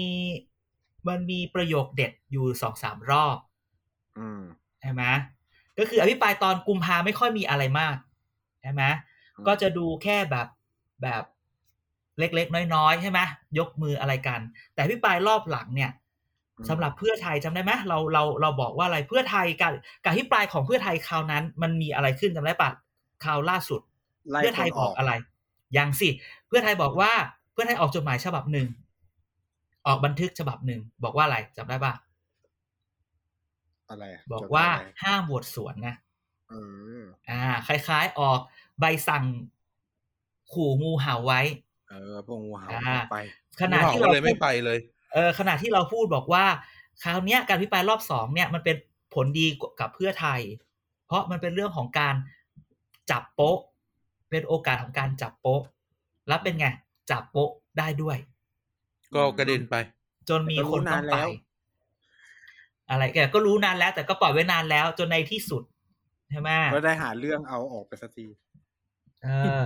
มันมีประโยคเด็ดอยู่สองสามรอบอืมใช่ไหมก็คืออภิปรายตอนกุมภาไม่ค่อยมีอะไรมากใช่ไหมก็จะดูแค่แบบแบบเล็กๆ น้อยๆ ใช่ไหมยกมืออะไรกัน แต่อภิปรายรอบหลังเนี่ยอืม สำหรับเพื่อไทยจำได้ไหมเราเราเราบอกว่าอะไรเพื่อไทยการการอภิปรายของเพื่อไทยคราวนั้น มันมีอะไรขึ้นจำได้ปะคราวล่าสุดไล่เพื่อไทยคนบอกอะไรยังสิ เพื่อไทยบอกว่าเพื่อไทยออกจดหมายฉบับหนึ่งออกบันทึกฉบับหนึ่งบอกว่าอะไรจำได้ปะอะไระบอกจดว่าอะไรห้ามบวชสวนนะเอออ่า คล้าย ๆ ออกใบสั่งขู่งูเห่าไว้ เออพวกงูเห่าอ่าไปขณะที่งูเราเห่าก็เลยไม่พูดไปเลย เออขณะที่เราพูดบอกว่า คราวเนี้ยการพิปรายรอบสองเนี่ยมันเป็นผลดีกับเพื่อไทย เพราะมันเป็นเรื่องของการจับโป๊ะ เป็นโอกาสของการจับโป๊ะ แล้วเป็นไง จับโป๊ะได้ด้วย ก็กระเด็นไป จนมีแต่ก็รู้คนต้องนานไปแล้วอะไรแกก็รู้นานแล้ว แต่ก็ปล่อยไว้นานแล้ว จนในที่สุดใช่ไหมก็ได้หาเรื่องเอาออกไปสักทีเออ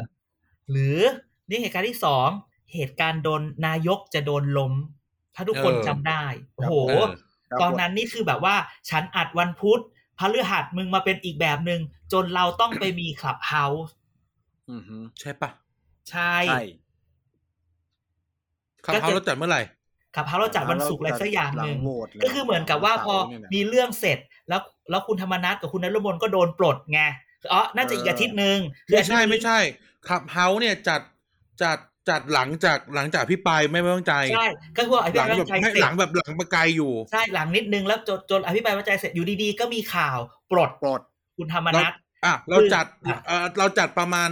หรือนี่เหตุการณ์ที่สองเหตุการณ์โดนนายกจะโดนล้ม ถ้าทุกคนเออจำได้โอ้โหเออครับตอนนั้นนี่คือแบบว่าฉันอัดวันพุธพฤหัสมึงมาเป็นอีกแบบหนึ่งจนเราต้องไปมีคลับเฮาส์อือฮึใช่ปะใช่ใช่ขับก็จะเฮาเราจัดเมื่อไหร่คลับเฮาส์เราจัดวันศุกร์อะไรสักอย่างหนึ่งลัโหวตก็คือเหมือนกับว่าพอเสร์เนี่ยนะมีเรื่องเสร็จแล้ว แล้วคุณธรรมนัฐกับคุณนรมนก็โดนปลดไงอ๋อน่าจะอีกอาทิตย์หนึ่งคือไม่อาทิตใช่ย์นี้ไม่ใช่ขับเฮาเนี่ยจัดจัด จัดหลังจากหลังจากพี่ปลายไม่ไว้วางใจใช่ก็คือว่าอภิหปลัรายงไม่แบบไว้วางใจไม่เสร็หจลังแบบหลังประกายอยู่ใช่หลังนิดนึงแล้วจนจนอภิปรายไม่ไว้วางใจเสร็จอยู่ดีๆก็มีข่าวปลดปลดคุณธรรมนัฐอะเราจัดอะเออเราจัดประมาณ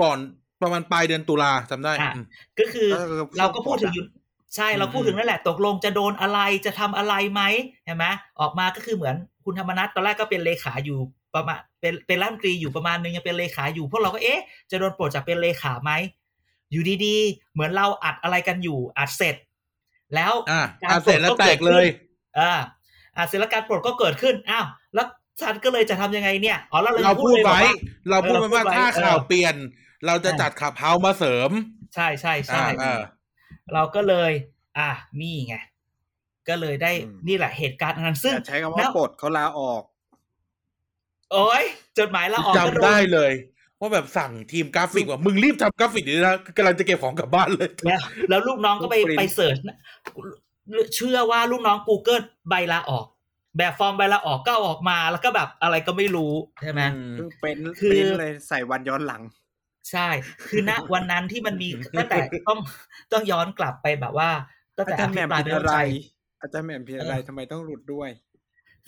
ก่อนประมาณปลายเดือนตุลาจำได้อะอืมก็คือก็คือเราก็พูดถึงปลดอะอยู่ใช่อืมเราพูดถึงนั่นแหละ ตกลงจะโดนอะไรจะทำอะไรไหมเห็นไหมออกมาก็คือเหมือนคุณธรรมนัฐตอนแรกก็เป็นเลขาอยู่ประมาณเป็นเป็นรัฐมนตรีอยู่ประมาณนึงยังเป็นเลขาอยู่พวกเราก็เอ๊ะจะโดนปลดจากเป็นเลขาไหม อยู่ดีๆ เหมือนเราอัดอะไรกันอยู่อัดเสร็จ แล้วอะการอะเสร็จแล้วปดแตกเลยอ่าอ่าเสร็จแล้วการปลดก็เกิดขึ้นอ้าวแล้วฉันก็เลยจะทำยังไงเนี่ยอ๋อเราเลยเราพูดเลยไว้บอกว่าเราพูดไว้ว่าเออเราพูดไว้ถ้าข่าวเออเปลี่ยน เราจะอะจัดขับเฮามาเสริม ใช่ใช่ใช่อ่าอ่าเราก็เลย อะนี่ไงก็เลยได้อืมนี่แหละเหตุการณ์อันนั้นซึ่งอย่าใช้คำว่าณปลดเขาลาออกโอ้ยจดหมายลาออกก็โนจำได้เลย ว่าแบบสั่งทีมกราฟิกว่ามึงรีบทำกราฟิกนี้นะกำลังจะเก็บของกลับบ้านเลย แล้วแล้วลูกน้องก็ไปลูกปริ้นไปเสิร์ชนะเชื่อว่าลูกน้อง Google ใบลาออก แบบฟอร์มใบลาออกก็เอาออกมาแล้วก็แบบอะไรก็ไม่รู้ใช่ไหมเพิ่งเป็นคือเป็นเลยใส่วันย้อนหลัง ใช่ คือณวันนั้นที่มันมีตั้งแต่ต้องต้องย้อนกลับไปแบบว่าตั้งอาแต่จารย์แหม่มปลายผิดไม่อะไรใจอาจารย์แหม่มผิดอะไรทำไมต้องหลุดด้วย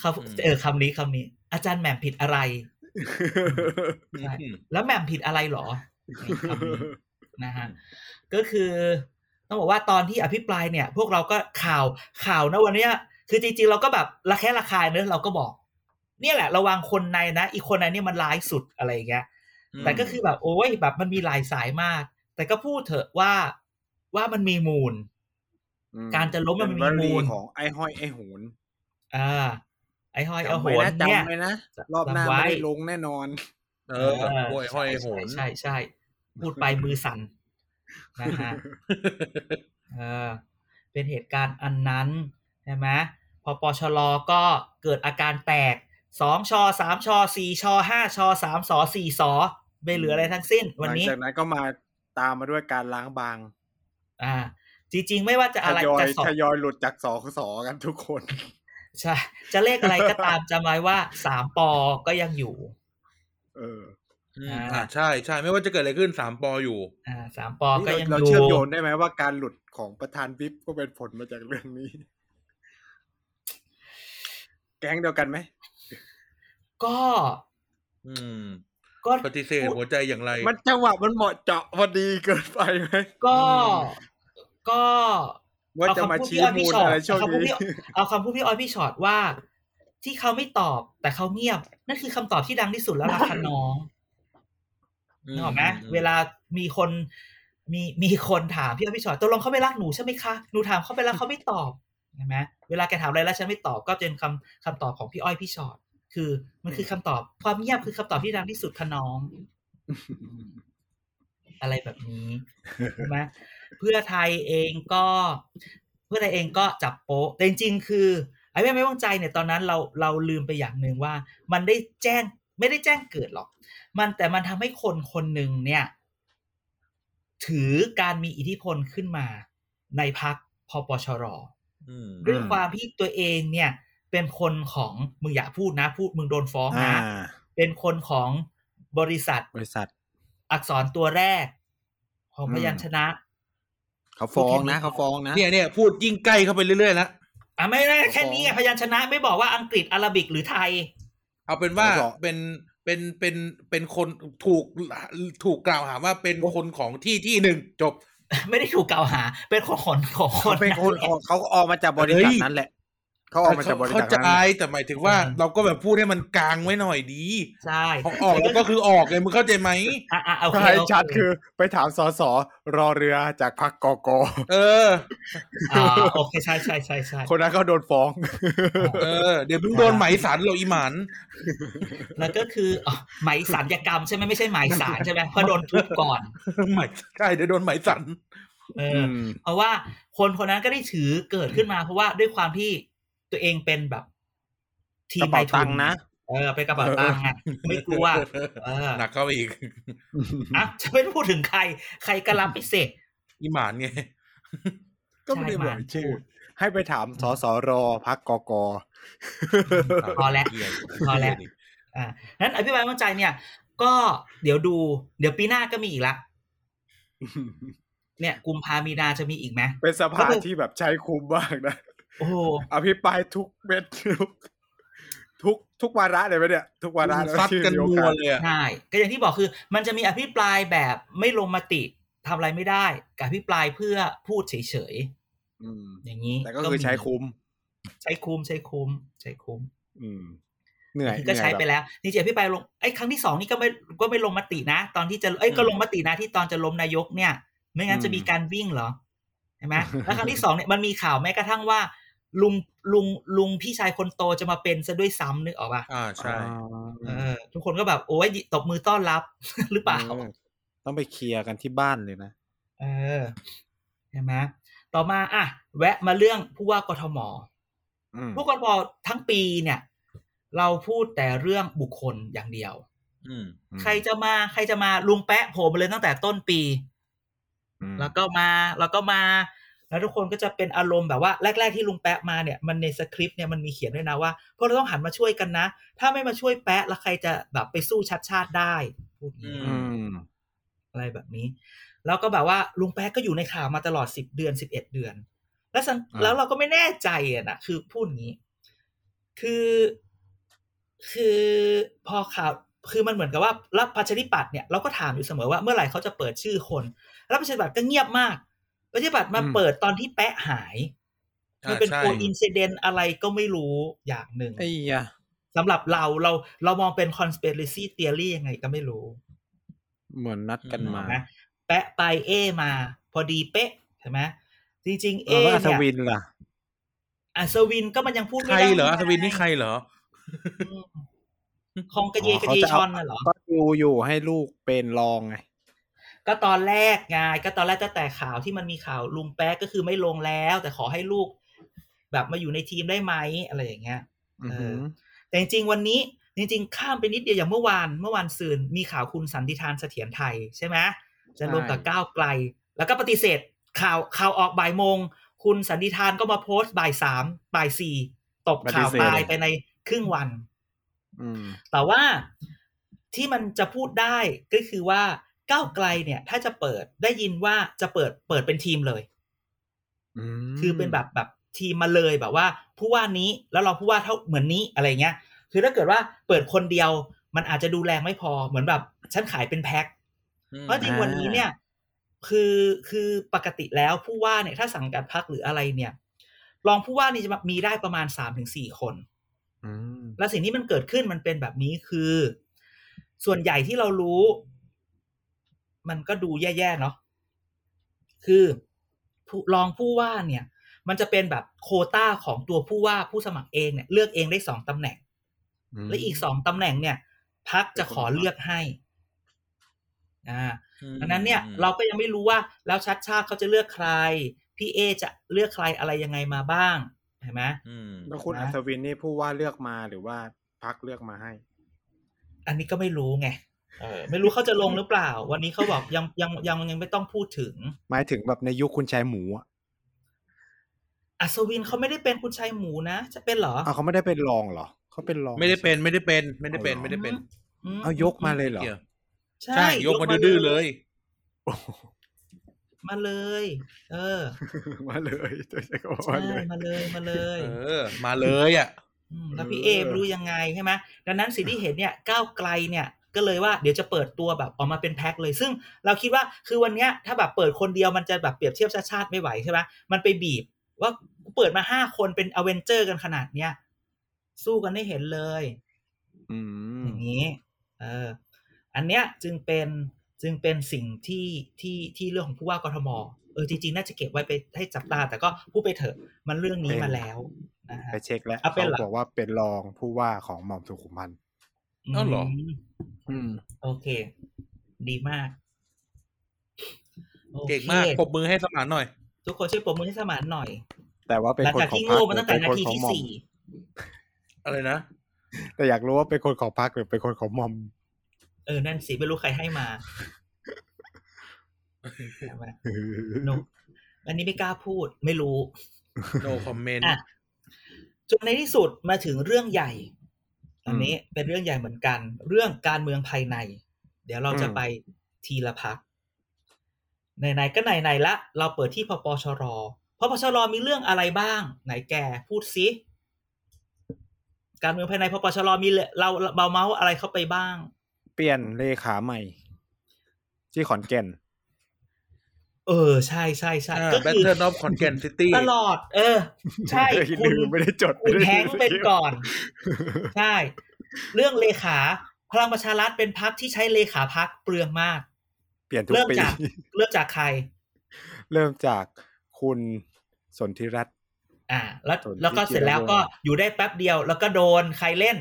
เขาเออคำนี้คำนี้ อาจารย์แหม่มผิดอะไรใช่ แล้วแหม่มผิดอะไรหรอนี่คำนี้นะฮะก็คือต้องบอกว่าตอนที่อภิปรายเนี่ย พวกเราก็ข่าวข่าวนะวันเนี้ยคือจริงๆ เราก็แบบระแคะระคายเนอะเราก็บอก เนี่ยแหละ ระวังคนในนะอีกคนในเนี่ยมันร้ายสุดอะไรอย่างเงี้ยแต่ก็คือแบบโอ้ยแบบมันมีหลายสายมาก แต่ก็พูดเถอะว่าว่ามันมีมูล การจะล้มมันมีเป็นวลีมูลของไอ้ห้อยไอ้โหนอ่า ไอ้ห้อยเอาจำโหไว้นนะเนี่ยจำไว้นะรอบหน้าจำไว้ไม่ได้ลงแน่นอน เออโอ้ยห้อยโหนใช่ใช่ใช่พูดไปมือสั่นนะฮะเออเป็นเหตุการณ์อันนั้นใช่ไหมพอปชรก็เกิดอาการแตกสองชอสามชอสี่ชอห้าชอสามสอสี่สอไม่เหลืออะไรทั้งสิ้น วันนี้หลังจากนั้นก็มาตามมาด้วยการล้างบาง อ่า จริง ๆ ไม่ว่าจะทอะไรยอยจะสอบทยอยหลุดจากสอสอกันทุกคน ใช่ จะเลขอะไรก็ตามจำไว้ว่าสามปอก็ยังอยู่ เอออืมอ่าใช่ใช่ไม่ว่าจะเกิดอะไรขึ้นสามปออยู่ อ่าสามปอก็นี่ยังเราอยู่เชื่อมโยงได้ไหมว่าการหลุดของประธานวิปก็เป็นผลมาจากเรื่องนี้ แก๊งเดียวกันไหม ก็ อืม ก็ปฏิเสธหัวใจอย่างไร มันจังหวะมันเหมาะเจาะพอดีเกินไปไหมก็ก็ ว่าจะมาชี้มูลอะไรช่วงเอาคำพูดนี้พี่เอาคำพูดพี่ออยพี่ชอตว่า ที่เขาไม่ตอบแต่เขาเงียบ นั่นคือคำตอบที่ดังที่สุดแล้วล่ะคะน้องนึกออกไหมเวลามีคนมีมีคนถามพี่ออยพี่ชอตตกลงเขาไม่รักหนูใช่ไหมคะหนูถามเขาไปแล้วเขาไม่ตอบเห็นไหมเวลาแกถามอะไรแล้วฉันไม่ตอบก็เป็นคำคำตอบของพี่อ้อยพี่ชอตคือ มันคือคำตอบความเงียบคือคำตอบที่ดังที่สุดคะน้อง อะไรแบบนี้ใช่ไหม เพื่อไทยเองก็ เพื่อไทยเองก็จับโป๊ะแต่จริงๆคือไอ้ไม่ไม่วางใจเนี่ยตอนนั้นเราเราลืมไปอย่างหนึ่งว่า มันได้แจ้งไม่ได้แจ้งเกิดหรอก มันแต่มันทำให้คนคนหนึ่งเนี่ย ถือการมีอิทธิพลขึ้นมา ในพักพปชรอืมด้วยความที่ตัวเองเนี่ย เป็นคนของมึงอย่าพูดนะ พูดมึงโดนฟ้องอ่านะเป็นคนของบริษัทบริษัท อักษรตัวแรก ของอืมพยัญชนะ เขาฟ้องนะเขาฟ้องนะเนี่ยเนี่ยพูดยิ่งใกล้เข้าไปเรื่อยๆแล้วอะไม่ได้แค่เขาฟ้องนี้ไงพยัญชนะไม่บอกว่าอังกฤษอาราบิกหรือไทย เอาเป็นว่าเขาบอกเป็นเป็นเป็นเป็นคนถูกถูกกล่าวหาว่าเป็นคนของที่ที่หนึ่งจบ ไม่ได้ถูกกล่าวหา เป็นคนของของคเขานเป็นคนแหละของเขาออกมาจากบริษัทเฮ้ยนั้นแหละ เขาออกมาจากบริเข้าษัทใจนั้นแหละแต่หมายถึงว่าอืมเราก็แบบพูดให้มันกลางไว้หน่อยดี ใช่พอออกแล้วก็คือออกไงมึงเข้าใจไหมอะอะโอเคใช่โอเชัดคือไปถามสสรอเรือจากพรรคกกเอออ่าโอเคใช่ใช่ใช่ใช่คนนั้นเขาโดนฟ้อง เออ เดี๋ยวมึงโดนไหมสันเราอีหมันแล้วก็คืออ๋อไหมสัญญกรรมใช่ไหมไม่ใช่ไหมสารใช่ไหมเพราะโดนทุบก่อนไหมใช่เดี๋ยวโดนไหมสันเอออเพราะว่าคนคนนั้นก็ได้ถือเกิดขึ้นมาเพราะว่าด้วยความที่ ตัวเองเป็นแบบทีกระมเป๋าทุตังค์นะเออเป็นกระเป๋าตังค์ไงไม่กลัวเออหนักเข้าไปอีกอะจะไม่พูดถึงใคร ใครก็รับไปเสร็จอีหมานไงก็ไม่ได้ใช่บอกมาชื่อพูดให้ไปถามสสรพรรคกกพอแล้วเหี้ยพอแล้วอ่านั้นอภิปรายไม่ไว้วางใจเนี่ย ก็เดี๋ยวดู เดี๋ยวปีหน้าก็มีอีกละเนี่ยกุมภามีนาจะมีอีกไหมเป็นสก็ภาคือที่แบบใช้คุ้มมากนะ โอ้โหอภิปรายทุกเม็ดทุกทุกทุกวาระเลยไหมเนี่ย ทุกวาระซัดกันที่มีโอนัวกาสเลยอะใช่ก็อย่างที่บอกคือ มันจะมีอภิปรายแบบไม่ลงมติทำอะไรไม่ได้กับอภิปรายเพื่อพูดเฉยอืมๆอย่างนี้แต่ก็คือใช้คุ้ม ใช้คุ้มใช้คุ้ม ใช้คุ้ม อืมเหนื่อยก็ใช้ไปเหนื่อยแบบแล้วนี่จะอภิปรายลงไอ้ครั้งที่สองนี่ก็ไม่ก็ไม่ลงมตินะ ตอนที่จะเอ้ยก็ลงมตินะที่ตอนจะล้มนายกเนี่ย ไม่งั้นจะมีการวิ่งเหรอใช่ไหมแล้วครั้งที่สองเนี่ยมันมีข่าวแม้กระทั่งว่า ลุงลุงลุงพี่ชายคนโตจะมาเป็นซะด้วยซ้ำนึกออกป่ะอ่าใช่เออทุกคนก็แบบโอ้ยตบมือต้อนรับหรือเปล่าเออต้องไปเคลียร์กันที่บ้านเลยนะ เออใช่ไหมต่อมาอะแวะมาเรื่องผู้ว่ากทมอืมผู้ว่ากทมทั้งปีเนี่ย เราพูดแต่เรื่องบุคคลอย่างเดียวอืมใครจะมาใครจะมาลุงแปะโผล่มาเลยตั้งแต่ต้นปีอืมแล้วก็มาแล้วก็มา แล้วทุกคนก็จะเป็นอารมณ์แบบว่าแรก ๆ ที่ลุงแปะมาเนี่ยมันในสคริปต์เนี่ยมันมีเขียนด้วยนะว่าพวกเราต้องหันมาช่วยกันนะ ถ้าไม่มาช่วยแปะแล้วใครจะแบบไปสู้ชัดชาติได้พูดอย่างนี้อือืมอะไรแบบนี้ แล้วก็แบบว่าลุงแป๊กก็อยู่ในข่าวมาตลอดสิบเดือนสิบเอ็ดเดือน แล้วสังอ่าแล้วเราก็ไม่แน่ใจอะนะคือพูดอย่างนี้ คือคือพอข่าวคือมันเหมือนกับว่ารับประชาธิปัตย์เนี่ยเราก็ถามอยู่เสมอว่าเมื่อไหร่เขาจะเปิดชื่อคน แล้วประชาธิปัตย์ก็เงียบมาก ประชาธิปัตย์มาเปิดตอนที่แปะหาย มันเป็นอ่าโคใช่อินซิเดนอะไรก็ไม่รู้อย่างหนึ่งไอ้ยะสำหรับเราเราเรามองเป็น conspiracy theory ยังไงก็ไม่รู้ เหมือนนัดกันมานะแปะไปเอมา พอดีเป๊ะใช่ไหมจริงๆ เอแล้วอัศเนี่ยวินล่ะอัศวินก็มันยังพูดใคไม่รได้เหรออัศวินนี่ใครเหรออืมคองกระเยอ๋อกระเขาเยจะชเอาอนน่ะเหรอก็ดูอยู่ให้ลูกเป็นรองไง ก็ตอนแรกไงก็ตอนแรกตั้งแต่ข่าวที่มันมีข่าวลุงแป๊กก็คือไม่ลงแล้ว แต่ขอให้ลูก แบบมาอยู่ในทีมได้ไหมอะไรอย่างเงี้ยอือหือแต่จริงๆวันนี้จริงๆ ข้ามไปนิดเดียวอย่างเมื่อวานเมื่อวานซืนมีข่าวคุณสันติทานเสถียรไทยใช่ไหมจะรวมกับก้าวไกล แล้วก็ปฏิเสธ ข่าวข่าวออกบ่ายโมง คุณสันติทานก็มาโพสต์บ่ายสามบ่ายสี่ตบข่าวตายไปในครึ่งวันอืมแต่ว่าที่มันจะพูดได้ก็คือว่า ก้าวไกลเนี่ย ถ้าจะเปิดได้ยินว่าจะเปิดเปิดเป็นทีมเลยอืมคือเป็นแบบแบบทีมมาเลยแบบว่า ผู้ว่านี้แล้วเราผู้ว่าเท่าเหมือนนี้อะไรเงี้ย คือถ้าเกิดว่าเปิดคนเดียว มันอาจจะดูแรงไม่พอเหมือนแบบฉันขายเป็นแพ็คเพราะจริงวันนี้เนี่ย คือคือปกติแล้วผู้ว่าเนี่ย ถ้าสังกัดพักหรืออะไรเนี่ยรองผู้ว่านี่จะมีได้ประมาณสามถึงสี่คนอืมแล้วสิ่งที่มันเกิดขึ้นมันเป็นแบบนี้คือ ส่วนใหญ่ที่เรารู้ มันก็ดูแย่ๆเนาะคือผู้รองผู้ว่าเนี่ย มันจะเป็นแบบโควต้าของตัวผู้ว่าผู้สมัครเองเนี่ย เลือกเองได้สองตำแหน่ง และอีกสองตำแหน่งเนี่ยพักจะขอเลือกให้อ่าดังนั้นเนี่ย เราก็ยังไม่รู้ว่า แล้วชัดชาติเขาจะเลือกใคร พี่เอจะเลือกใครอะไรยังไงมาบ้างเห็นไหมอืมแล้วคุณนะอัศวินนี่ผู้ว่าเลือกมาหรือว่าพักเลือกมาให้ อันนี้ก็ไม่รู้ไง เออไม่รู้เขาจะลงหรือเปล่า วันนี้เขาบอกยังยังยังยังไม่ต้องพูดถึง หมายถึงแบบในยุคคุณชายหมูอะอัศวินเขาไม่ได้เป็นคุณชายหมูนะจะเป็นเหรออ้าวเขาไม่ได้เป็นรองเหรอเขาเป็นรองไม่ได้เป็นไม่ได้เป็น ไม่ได้เป็นเอาเหรอไม่ได้เป็นมเอายกมาเลยเหรอเกี่ยวใช่ใช่ยกมาดื้อๆเลยโอ้โหมาเลย เออ มาเลยจะใช้คำว่าใช่มาเลยมาเลยมาเลยเออ มาเลยอะอืมแล้วพี่เอเออไม่รู้ยังไงใช่ไหมดังนั้นสิ่งที่เห็นเนี่ยก้าวไกลเนี่ย ก็เลยว่าเดี๋ยวจะเปิดตัวแบบออกมาเป็นแพ็คเลย ซึ่งเราคิดว่าคือวันเนี้ยถ้าแบบเปิดคนเดียวมันจะแบบเปรียบเทียบชัชชาติไม่ไหวใช่ไหมมันไปบีบว่าเปิดมาห้าคนเป็นอเวนเจอร์กันขนาดเนี้ยสู้กันได้เห็นเลยอืมอย่างนี้ เออ อันเนี้ยจึงเป็นจึงเป็นสิ่งที่ที่ที่เรื่องของผู้ว่ากทมเออจริงๆ น่าจะเก็บไว้ไปให้จับตา แต่ก็พูดไปเถอะมันเรื่องนี้มาแล้วนะฮะไปเช็คแล้วเอาเป็นเขาเหรอบอกว่าเป็นรองผู้ว่าของหม่อมสุขุมพันธ์ อ้าวเหรอมอืม โอเค ดีมากโอคเก่งมากปรบมือให้สมานหน่อย ทุกคนช่วยปรบมือให้สมานหน่อย แต่ว่าเป็นหลังคนจากของที่พรรโง่คมาตั้งหแต่รือนาเป็นทีคนของที่หม่อมสี่อะไรนะ แต่อยากรู้ว่าเป็นคนของพรรคหรือเป็นคนของหม่อม เออ นั่นสิ ไม่รู้ใครให้มาใช่ไหมหนูอันนี้ไม่กล้าพูด ไม่รู้ no comment อะจนในที่สุดมาถึงเรื่องใหญ่ อันนี้เป็นเรื่องใหญ่เหมือนกัน เรื่องการเมืองภายใน เดี๋ยวเราจะอืมไปทีละพักไหนๆก็ไหนๆละ เราเปิดที่พปชรพปชรมีเรื่องอะไรบ้าง ไหนแกพูดซิการเมืองภายในพปชรมีเลเราเบาเมาส์อะไรเข้าไปบ้าง เปลี่ยนเลขาใหม่ ที่ขอนแก่น เออ ใช่ใช่ใช่อ่าก็คือ Battle of Content City ตลอด เออ ใช่คุณลืมไม่ได้จดคุณไม่ได้แฮงค์เป็นก่อน ใช่ เรื่องเลขา พลังประชารัฐเป็นพักที่ใช้เลขาพักเปลืองมาก เปลี่ยนทุกเริ่มปีจากเริ่มจากใคร เริ่มจากคุณสนธิรัตน์อ่า แล้วส่วนที่แล้วก็เสร็จแล้วจิรวงศ์ก็อยู่ได้แป๊บเดียว แล้วก็โดนใครเล่น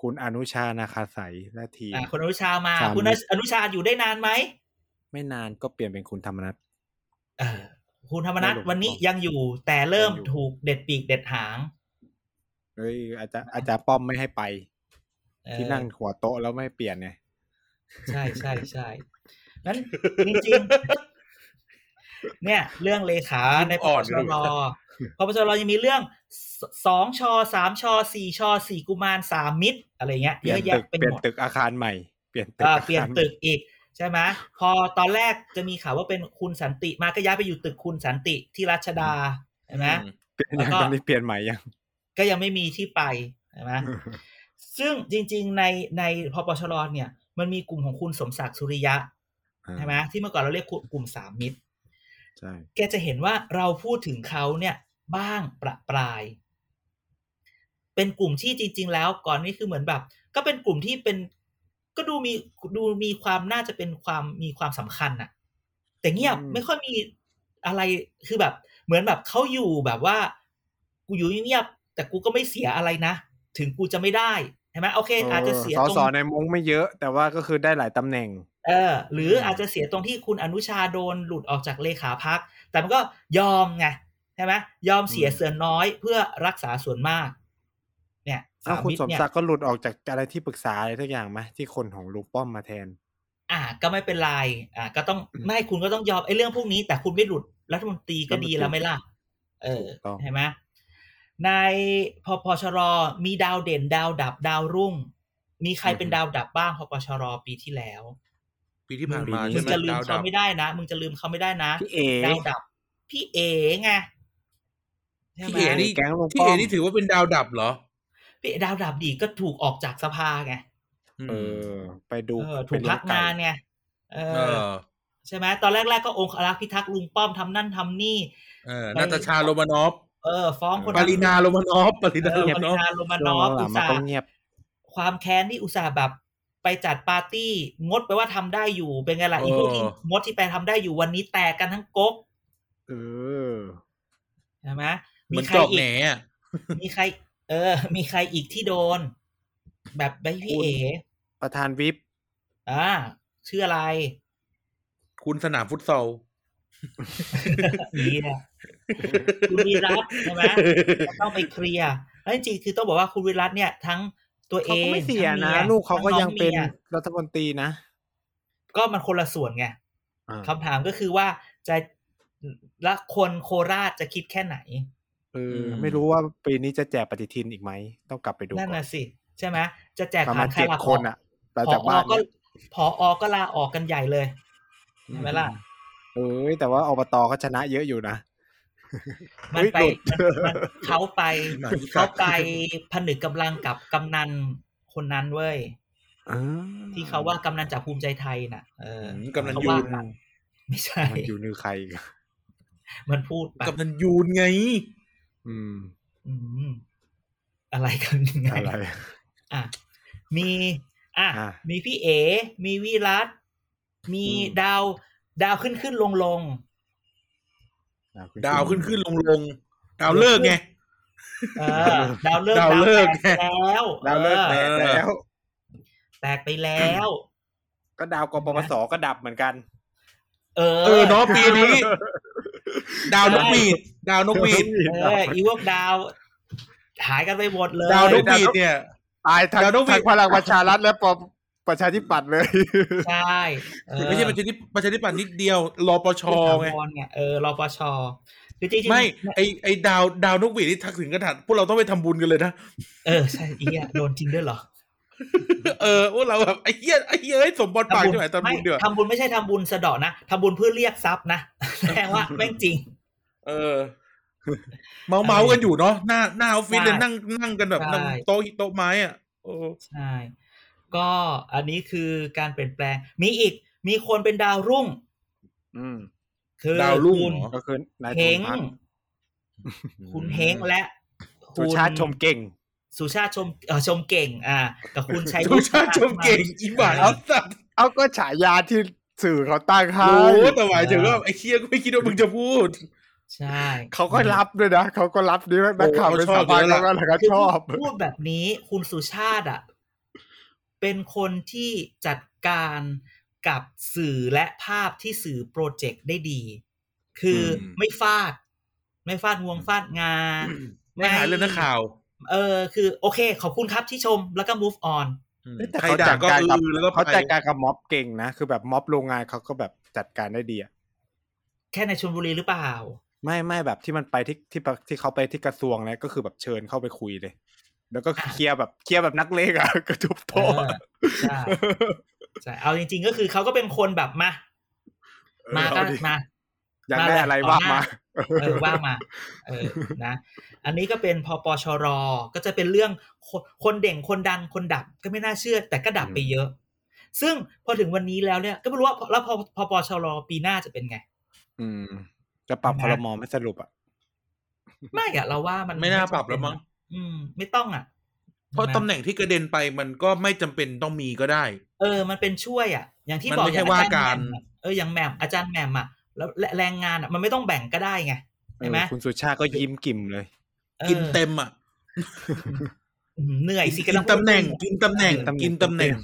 คุณอนุชานาคาใสและทีมอ่าคุณอนุชามาสามคุณอนุชาอยู่ได้นานไหม ไม่นานก็เปลี่ยนเป็นคุณธรรมนัฐเออคุณธรรมนัฐไม่รู้วันนี้ยังอยู่แต่เริ่มยังอยู่ถูกเด็ดปีกเด็ดหางเฮ้ยอาจารย์อาจารย์ป้อมไม่ให้ไปเออที่นั่งหัวโต๊ะแล้วไม่เปลี่ยนไงใช่ใช่ใช่นั้นจริงๆเนี่ย เรื่องเลขาในปอ่ปอนชเลยรปปชรยังมีเรื่องสสองชอสามชอสี่ชอสี่กุมารสามมิตรอะไรเงี้ยเปลี่เยยนอะตึแยะกเป็นเปลี่ยนหมดตึกอาคารใหม่ เปลี่ยนตึกอ่าอาเปลี่ยนคารตึกอีก ใช่ไหมพอตอนแรกจะมีข่าวว่าเป็นคุณสันติมาก็ย้ายไปอยู่ตึกคุณสันติที่รัชดาใช่ไหมอืมเปลี่ยนแล้วยังก็ตอนนี้เปลี่ยนใหม่ยัง ก็ยังไม่มีที่ไปใช่ไหมซึ่งจริง ๆ ในในพปชรเนี่ย มันมีกลุ่มของคุณสมศักดิ์สุริยะใช่ไหมที่เมื่อก่อนเราเรียกกลุ่มสามมิตรใช่แกจะเห็นว่าเราพูดถึงเขาเนี่ย บ้างประปราย เป็นกลุ่มที่จริง ๆ แล้วก่อนนี้คือเหมือนแบบ ก็เป็นกลุ่มที่เป็น ก็ดูมีดูมีความน่าจะเป็นความมีความสำคัญน่ะแต่เงียบไม่ค่อยมีอะไรคือแบบ เหมือนแบบเขาอยู่แบบว่า กูอยู่เงียบๆแต่กูก็ไม่เสียอะไรนะ ถึงกูจะไม่ได้ใช่ไหมโอเค อาจจะเสียสอตรงสอในมงไม่เยอะ แต่ว่าก็คือได้หลายตำแหน่ง เออ หรืออาจจะเสียตรงที่คุณอนุชาโดนหลุดออกจากเลขาพัก แต่มันก็ยอมไงใช่ไหมยอมเสียอืมส่วนน้อยเพื่อรักษาส่วนมากเนี่ย อ้าวสามคุณมิตสรมเนี่ยศักดิ์ก็หลุดออกจากอะไรที่ปรึกษาอะไรทุกอย่างไหมที่คนของลุงป้อมมาแทน อ่า ก็ไม่เป็นไรอ่า ก็ต้องอืมไม่คุณก็ต้องยอมไอ้เรื่องพวกนี้ แต่คุณไม่หลุดรัฐมนตรีก็ดีแล้วไหมล่ะ เออถูกต้องใช่ไหมในพปชรมีดาวเด่นดาวดับดาวรุ่ง มีใครเป็นดาวดับบ้างพปชรปีที่แล้ว ปีที่ผ่านมาปีนี้มึใช่งไหมจะลืมดาวดัเขาบไม่ได้นะมึงจะลืมเขาไม่ได้นะพี่เอดาวดับ พี่เอ๋ไงใช่พี่ไหมเอนี่แก๊งลุงพี่ป้อเอมนี่ถือว่าเป็นดาวดับเหรอ พี่ดาวดับดีก็ถูกออกจากสภาไงเออ ไปดูเออไปถูกเลี้ยพักไงานไงเอเอออใช่ไหมตอนแรกๆก็องค์อารักษ์พิทักษ์ลุงป้อมทำนั่นทำนี่เออนาตาชาโรมานอฟเออ ฟ้องคนปารินาโรมานอฟปารินาเอโรอปมานริอฟนาโรมานช่อวฟงหลัอุงตมันส่าก็ห์เงียบความแค้นที่อุตส่าห์แบบไปจัดปาร์ตี้งดไปว่าทำได้อยู่เป็นไงล่ะอีพวกที่งดที่ไปทำได้อยู่วันนี้แตกกันทั้งก๊กเออใช่ไหมเหมีมือนใครจอกอีแหนกอะมีใคร เออ มีใครอีกที่โดน แบบใบพี่เอ ประธานวิปอ่าชื่ออะไร คุณสนามฟุตซอลนี่แหละคุณวีรัตน์ใช่ไหมก็ต้องไปเคลียร์แล้วจริงๆคือต้องบอกว่าคุณวีรัตน์เนี่ย ทั้งตัวเอเขางก็ไม่เสียทั้งนะมีลูกเขาก็ทั้ยังเป็นมีรัฐมนตรีนะ ก็มันคนละส่วนไงอ่าคำถามก็คือว่าจะและคนโคราชจะคิดแค่ไหนเออไม่รู้ว่าปีนี้จะแจกปฏิทินอีกไหม ต้องกลับไปดูนั่นก่อนน่ะสิ ใช่ไหมจะแจกประผ่ามาณนใครเจ็ดล่ะคนอะแต่จากบ้านก็เนี่ยพออก็ลาออกกันใหญ่เลยใช่ไหมล่ะเอ้ยแต่ว่าอบตก็ชนะเยอะอยู่นะมันเฮ้ยไปหลุดมันมันเขาไปหมาที่กัเขาดไปผนึกกำลังกับกำนันคนนั้นเว้ยอ่าที่เขาว่ากำนันจากภูมิใจไทยน่ะ เอออืมกำนันเขายูว่านกันไม่ใช่มันอยู่นือใครอีกมันพูดไปกำนันยูนไง อืม อืม อะไรกันยังไงอะไรอะมี อะอะมีพี่เอ มีวิรัตมีอืมดาว ดาวขึ้นขึ้นลงลงดาวขึ้นขึ้นลงลงดาวเลิกไงเออดาวเลิกดาวเลิกแตกไปแล้วดาวเลิกอแตอกแล้ว แตกไปแล้ว ก็ดาวกปปสก็ดับเหมือนกัน เออเออเนาะปีนี้ ดาวนกหวีดดาวนกหวีดเอออีพวกดาวหายกันไปหมดเลย ดาวนกหวีดเนี่ย ตายทั้งดาวนกหวีดทั้งพลังประชารัฐและปประชาธิปัตย์เลย ใช่เออไม่ใช่ประชาธิประชาธิปัตย์นิดเดียวรอปชไงถาวรเนี่ยเออรปชคือจริงๆไม่ไอไอดาวดาวนกหวีดที่ทักถึงกระถัดพวกเราต้องไปทำบุญกันเลยนะ เออใช่อีอะโดนจริงด้วยเหรอ เออพวกเราแบบไอ้เหี้ยไอ้เหี้ยเอ้ยสมบอลปากจังไหนตอนไม่บุญเดือดทำบุญไม่ใช่ทำบุญสะเดาะนะทำบุญเพื่อเรียกทรัพย์นะแสดงว่าแม่งจริง เออ เมาเมากันอยู่เนาะหน้าหน้าออฟฟิศเลยใช่นั่งนั่งกันแบบใช่นั่งโต๊ะโต๊ะไม้อะโอ้ใช่ก็อันนี้คือการเปลี่ยนแปลง มีอีกมีคนเป็นดาวรุ่ง อืมคือดาวรุ่งคุณเหรอก็คือนายเฮทุนงพักคุณเฮงและสุชาติชมเก่ง สุชาติชมเออชมเก่ง อ่ากับคุณชัยสุชาติชมเก่งอีบ่ายเอาสัตว์เอาก็ฉายาที่สื่อเขาตั้งให้รู้แต่หมายถึงว่าไอ้เคียก็ไม่คิดว่ามึงจะพูด ใช่ เขาก็รับด้วยนะเขาก็รับนี่นักข่าวโอ้เป็นเขาชอบสาบานเยอะแล้วล่ะก็ชอบ พูดแบบนี้คุณสุชาติอะ เป็นคนที่จัดการกับสื่อและภาพที่สื่อโปรเจกต์ได้ดี คืออมไม่ฟาด ไม่ฟาดงวงฟาดงาไม่หายเลยนะข่าว เออคือโอเคขอบคุณครับที่ชมแล้วก็ move on อืมเอ้ยแต่ใครเขาด่าจัดก็การกับอือแล้วก็เขาไปจัดการกับม็อบเก่งนะ คือแบบม็อบโรงงานเขาก็แบบจัดการได้ดีอะแค่ในชลบุรีหรือเปล่า ไม่ไม่แบบที่มันไปที่ที่ปะที่เขาไปที่กระทรวงเนี่ยก็คือแบบเชิญเข้าไปคุยเลย แล้วก็อะเคลียร์แบบเคลียร์แบบนักเลงอะกระทุบเอโต๊ะอใช่ใช่เอาจริง ๆ ก็คือเขาก็เป็นคนแบบมามาก็เอดิมาอยากได้อะไรต่ว่าหน้มา เออว่ามาเออนะ อันนี้ก็เป็นพปชรก็จะเป็นเรื่องคนคนเด่งคนดังคนดับก็ไม่น่าเชื่อ แต่ก็ดับไปเยอะ ซึ่งพอถึงวันนี้แล้วเนี่ย ก็ไม่รู้ว่าแล้วพอพปชรปีหน้าจะเป็นไง อืมจะปรับนะพลมไม่สรุปอะไม่อะเราว่ามันไม่น่าจำปรับแล้วมั้งอืม ไม่ต้องอะเพราะใช่ไหมตำแหน่งที่กระเด็นไปมันก็ไม่จำเป็นต้องมีก็ได้ เออ มันเป็นช่วยอะ อย่างที่มันบอกไม่อใช่ย่างอาจารย์ว่าการแหม่มอะเอออย่างแหม่มอาจารย์แหม่มอะ แล้วและแรงงานอะมันไม่ต้องแบ่งก็ได้ไงเอใช่อไหมคุณสุชาติก็ยิ้มกิ่มเลยออกินเต็มอะอืมเหนื่อยสิกิกำลันงตำแหน่งพูดกินตำแหน่งกินตำแหน่ง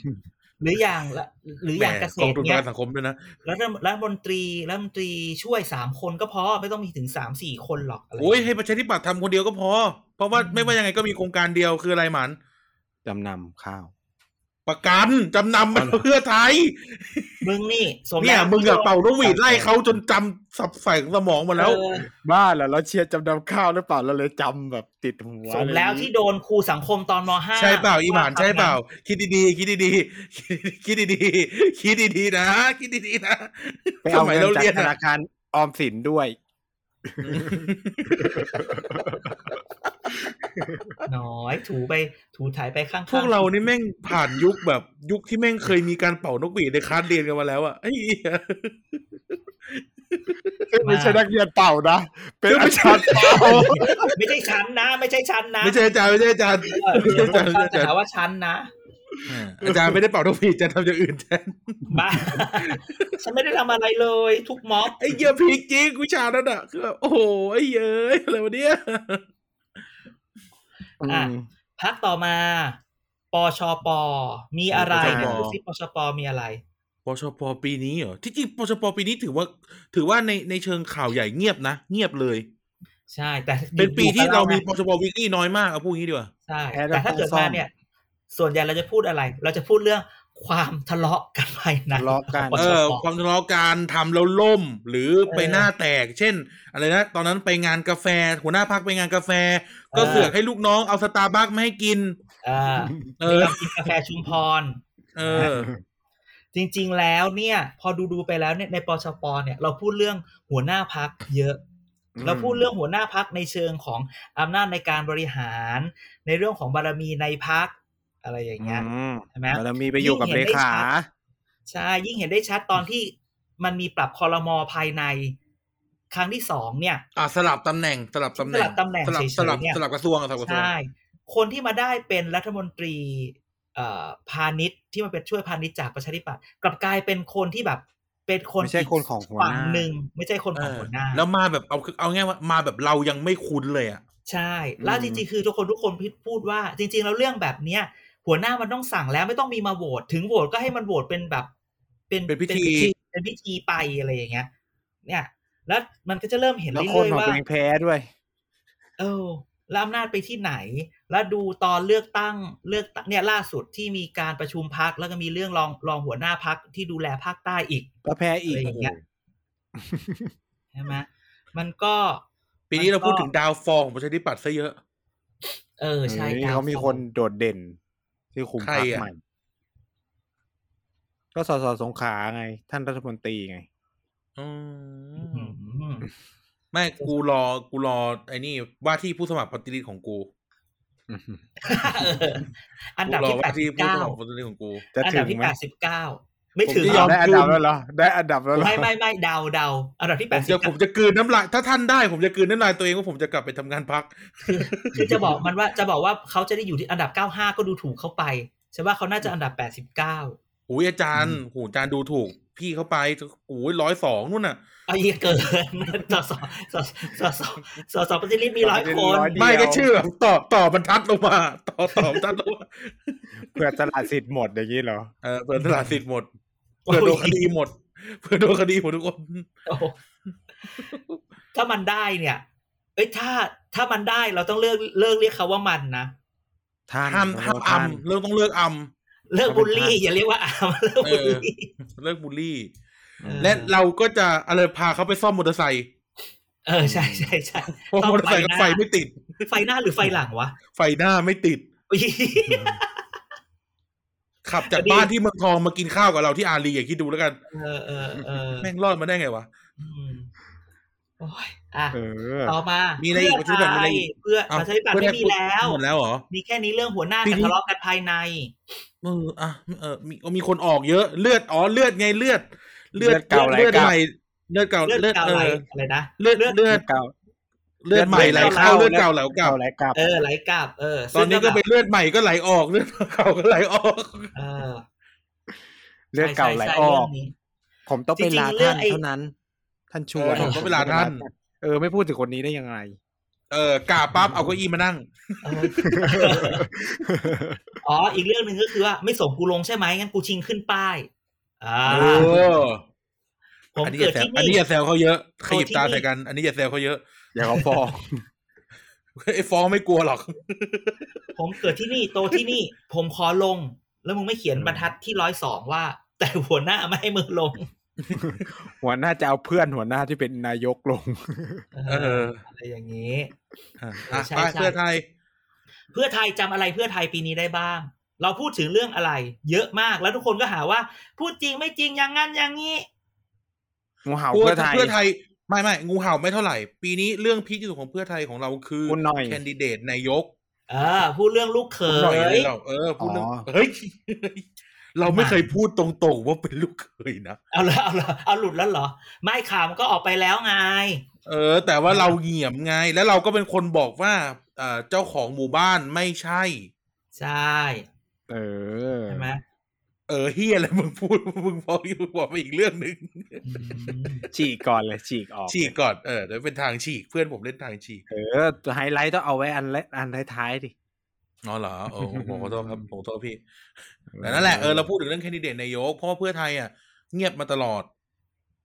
หรืออย่างละหรืออย่างแหมเกษกองตรทุนปเนี้ระยกันสังคมด้วยนะแล้วรัฐมนตรีรัฐมนตรีช่วยสามคนก็พอไม่ต้องมีถึงสามสี่คนหรอกอะไรโอ้ยให้ประชาธิปัตย์ทำคนเดียวก็พอ เพราะว่าไม่ว่ายังไงก็มีโครงการเดียวคืออะไรหมันจำนำข้าว ประกันจำนำมันเพื่อไทย มึงนี่สมเนี่ยแล้วมึงอะเป่านกหวีดไล่เขาจนจำสับใส่สมองหมาแล้วเออบ้าเหรอเราเชียร์จำนำข้าวหรือเปล่าเราเลยจำแบบติดหัวสมแล้วที่โดนครูสังคมตอนมห้าใช่เปล่าอีหมานว่ใช่เปล่าทำงนคิดดีๆคิดดีๆคิดดีๆคิดดีๆนะ คิดดีๆนะไปเอาสมัยเงิเรานจากเรียนธอะนาคารออมสินด้วย น้อยถูไปถูถ่ายไปข้างๆพวกเรานี่แม่งผ่านยุคแบบ ยุคที่แม่งเคยมีการเป่านกหวีดในคลาสเรียนกันมาแล้วอะไอ้เหี้ยซึ่งไม่ใช่นักเรียนเป่านะ เป็นอาจารย์เป่าไม่ใช่ชั้นนะ ไม่ใช่ชั้นนะ ไม่ใช่อาจารย์ไม่ใช่อาจารย์เออไม่ใช่อาจารย์ไม่ใช่อาจะจารหาย์ว่าชั้นนะ อาจารย์ไม่ได้เป่านกหวีดจะทำอย่างอื่นแทนบ้าฉันไม่ได้ทำอะไรเลย ทุกม็อบไอ้เหี้ยพีคจริงวิชานั้นอะคือแบบโอ้โหไอ้เย้ยอะไรวะเนี่ยอะพักต่อมาปชปมีอะไรปชปดูซิปชปมีอะไรปชปปีนี้เหรอที่จริงปชปปีนี้ถือว่า ถือว่าในในเชิงข่าวใหญ่เงียบนะเงียบเลย ใช่ แต่เป็นปีที่เรามีอยู่ปชปวิกฤตน้อยมากเอาพูดงี้ดีกว่าใช่แพ้แต่ถ้าเกิดซ่อมามเนี่ย ส่วนใหญ่เราจะพูดอะไร เราจะพูดเรื่องความทะเลาะกันภายในทะเลาะกันปเอชอปความทะเลาะการทำแล้วล่ม หรือไปเออหน้าแตก เช่น อะไรนะตอนนั้นไปงานกาแฟ หัวหน้าพักไปงานกาแฟ ก็เออเสือกให้ลูกน้องเอาสตาร์บัคมาให้กินอ่าเอมีอเรากินกาแฟชุมพร เออ จริง ๆ แล้วเนี่ย พอดูดูๆไปแล้วเนี่ยในปชปเนี่ย เราพูดเรื่องหัวหน้าพักเยอะอืมเราพูดเรื่องหัวหน้าพักในเชิงของอำนาจในการบริหาร ในเรื่องของบารมีในพัก อะไรอย่างเงี้ยอืมใช่ไหมเรามีไปอยู่กับยิ่งเลเห็นได้ขาชัดใช่ยิ่งเห็นได้ชัดตอนที่มันมีปรับคอรมอภายใน ครั้งที่สองเนี่ยอะสลับตำแหน่งสลับตำแหน่งสลับตำแหน่งสลับเฉยๆสลับเนี่ยสลับกระทรวงสลับกระทรวงใช่คนที่มาได้เป็นรัฐมนตรีเอ่อพาณิชย์ที่มันเป็นช่วยพาณิชย์จากประชาธิปัตย์กลับกลายเป็นคนที่แบบเป็นคนไม่ใช่คนของหัวหน้าฝั่งหนึ่งไม่ใช่คนเอของอหัวหน้า แล้วมาแบบเอาเอาง่ายว่ามาแบบเรายังไม่คุ้นเลยอะใช่ แล้วจริงๆคือทุกคนทุกคนพูดว่า จริง ๆ แล้วเรื่องแบบเนี้ย หัวหน้ามันต้องสั่งแล้วไม่ต้องมีมาโหวตถึงโหวตก็ให้มันโหวตเป็นแบบเป็นเป็นพิธีเป็นพิธีไปอะไรอย่างเงี้ย เนี่ย แล้วมันก็จะเริ่มเห็นแล้วเรื่คนอยของๆว่าตัวเองแพ้ด้วย เออแล้วอำนาจไปที่ไหน แล้วดูตอนเลือกตั้งเลือกตั้งเนี่ยล่าสุดที่มีการประชุมพักแล้วก็มีเรื่องรองรองหัวหน้าพักที่ดูแลภาคใต้อีก ก็แพ้อีกอะไรอย่างเงี้ยใช่ไหมมันก็ ปีนี้เราพูดมันก็ถึงดาวฟอลของประชาธิปัตย์ซะเยอะ เออใช่เฮ้ยดวเขามีฟอคนโดดเด่น ที่คุมใครพรรคอะใหม่ ก็สสสงขลาไง ท่านรัฐมนตรีไงอือืมมไม่กูรอ กูรอ ไอ้นี่ว่าที่ผู้สมัครปฏิริษีของกูเอออันดับกูรอที่แปว่าดที่สิบผู้เก้าสมัครปฏิริษีของกูจะอันถึดับงที่ไหมแปดสิบเก้า ไม่ผมถึงจะยยออมมได้อันดับแล้วเหรอได้อันดับแล้วเหรอไม่ไม่ไม่เดาเดาอันดับที่ผแปมดสิจะบผมจะกลืนน้ำลายถ้าท่านได้ผมจะกลืนน้ำลายตัวเองว่าผมจะกลับไปทำงานพัก คือจะบอกมันว่าจะบอกว่าเขาจะได้อยู่ที่อันดับเก้าห้าก็ดูถูกเขาไปใช่ว่าเขาน่าจะอันดับแปดสิบเก้าอุ้ยอาจารย์โหอาจารย์ดูถูกพี่เข้าไปโอ้ยร้อยสองนู่นน่ะเอาเยอะเกินสสสสสสสปฏิริษีมีร้อยคนร้อยเดียวไม่ก็ชื่อแบบต่อต่อบรรทัดลงมาต่อต่อบรรทัดลงมาเพื่อตลาดสิทธิ์หมดอย่างนี้เหรอเออเปิดตลาดสิทธิ์หมด เปิดโดนคดีหมดเปิดโดนคดีหมดทุกคนโอ้โหถ้ามันได้เนี่ย เอ้ยถ้าถ้ามันได้เราต้องเลิกเลิกเรียกเขาว่ามันนะท่านห้ามห้ามอัมเรื่องต้องเลิกอัมเลิกเอาเป็นบูลลี่ท่าอย่าเรียกว่าอามเลิกบูลลี่เลิกบูลลี่เออและเราก็จะอะไรพาเขาไปซ่อมมอเตอร์ไซค์เออใช่ใช่ใช่เพราะมอเตอร์ไซค์ก็ไฟไม่ติด ไฟหน้าหรือไฟหลังวะ ไฟหน้าไม่ติดอุ๊ย ขับจากพอดีบ้านที่เมืองทองมากินข้าวกับเราที่อารีอย่าคิดดูแล้วกันเออเออเออแม่งรอดมาได้ไงวะอืมโอ้ยอะเออต่อมามีอะไรอีกเพื่อประชาธิปัตย์มีไทอะไรยอีกเพื่อเอ้าประชาธิปัตย์เพื่อไม่ไทยมีแล้วหมดแล้วเหรอมีแค่นี้เรื่องหัวหน้าปีกันนี้ทะเลาะกันภายในเอออะเออมีมีคนออกเยอะเลือดอ๋อเลือดไงเลือด เลือดเก่าไหลเลือดเก่าใหม่เลือดเก่าเลือดเลือดเก่าเอไหลออะไรนะเลือดเลือดเลือดเก่า เลือดใหม่ไหลเข้าเลือดเก่าไหลกลับเก่าไหลกลับเออไหลกลับเออตอนนี้ก็ซึ่งเป็นเลือดใหม่ก็ไหลออกเลือดเก่าก็ไหลออกเออเลือดเก่าไหลใช่อใช่อกเรื่องนี้ผมต้องไปจริงๆลาเรื่อท่างนไอ้เท่านั้น ท่านช่วยเออผมต้องไปลาท่าน เออ ไม่พูดถึงคนนี้ได้ยังไง เออกาปั๊บเอาเก้าอี้มานั่งเอออ๋ออีกเรื่องหนึ่งก็คือว่าไม่ส่งกูลงใช่ไหมงั้นกูชิงขึ้นป้ายอ่าเออผมอันนี้อเกิดย่าแซวที่อันนี้นี่อย่าแซวเขาเยอะขยิบโอ้ที่ตานี่ใส่กัน อันนี้อย่าแซวเขาเยอะ อย่าเขาฟ้องไอ้ฟ้องไม่กลัวหรอก ผมเกิดที่นี่โตที่นี่ ผมขอลง แล้วมึงไม่เขียนบรรทัดที่ร้อยสองว่า แต่หัวหน้าไม่ให้มึงลง หัวหน้าจะเอาเพื่อนหัวหน้าที่เป็นนายกลง เอออะไรอย่างนี้อะอะใช่ไปใช่เพื่อไทย เพื่อไทยจำอะไรเพื่อไทยปีนี้ได้บ้าง เราพูดถึงเรื่องอะไร เยอะมากแล้วทุกคนก็หาว่า พูดจริงไม่จริงอย่างงั้นอย่างนี้งูเห่าเพื่เพื่ออไทยเพื่อไทย ไม่ไม่งูเห่าไม่เท่าไหร่ ปีนี้เรื่องพีคที่สุดของเพื่อไทยของเราคือคุณหน่อย แคนดิเดตนายกเออพูดเรื่องลูกเขคุณหน่อยยเลยเราเออพูดเรื่องอ๋อ เฮ้ย เราไม่เคยพูดตรงๆว่าเป็นลูกเขยนะเอาละเอาละเอาหลุดแล้วเหรอ ไม่ข่าวมันก็ออกไปแล้วไง เออ แต่ว่าเราเหงี่ยมไง แล้วเราก็เป็นคนบอกว่าเอ่อเจ้าของหมู่บ้านไม่ใช่ ใช่เออ ใช่ไหม เออเฮียอะไรมึงพูดมึงบอกอยู่บอกไปอีกเรื่องหนึ่งอืมฉีกก่อนเลยฉีกออก ฉีกก่อนเออเดี๋ยวเป็นทางฉีกเพื่อนผมเล่นทางฉีกเออไฮไลท์ต้องเอาไว้อันแรกอันท้ายๆดิอ๋อเหรอโอ้ผมขอโทษครับผมขอโทษพี่แต่นั่นแหละเออเราพูดถึงเรื่องแคนดิเดตนายกเพราะว่าเพื่อไทยอะ เงียบมาตลอด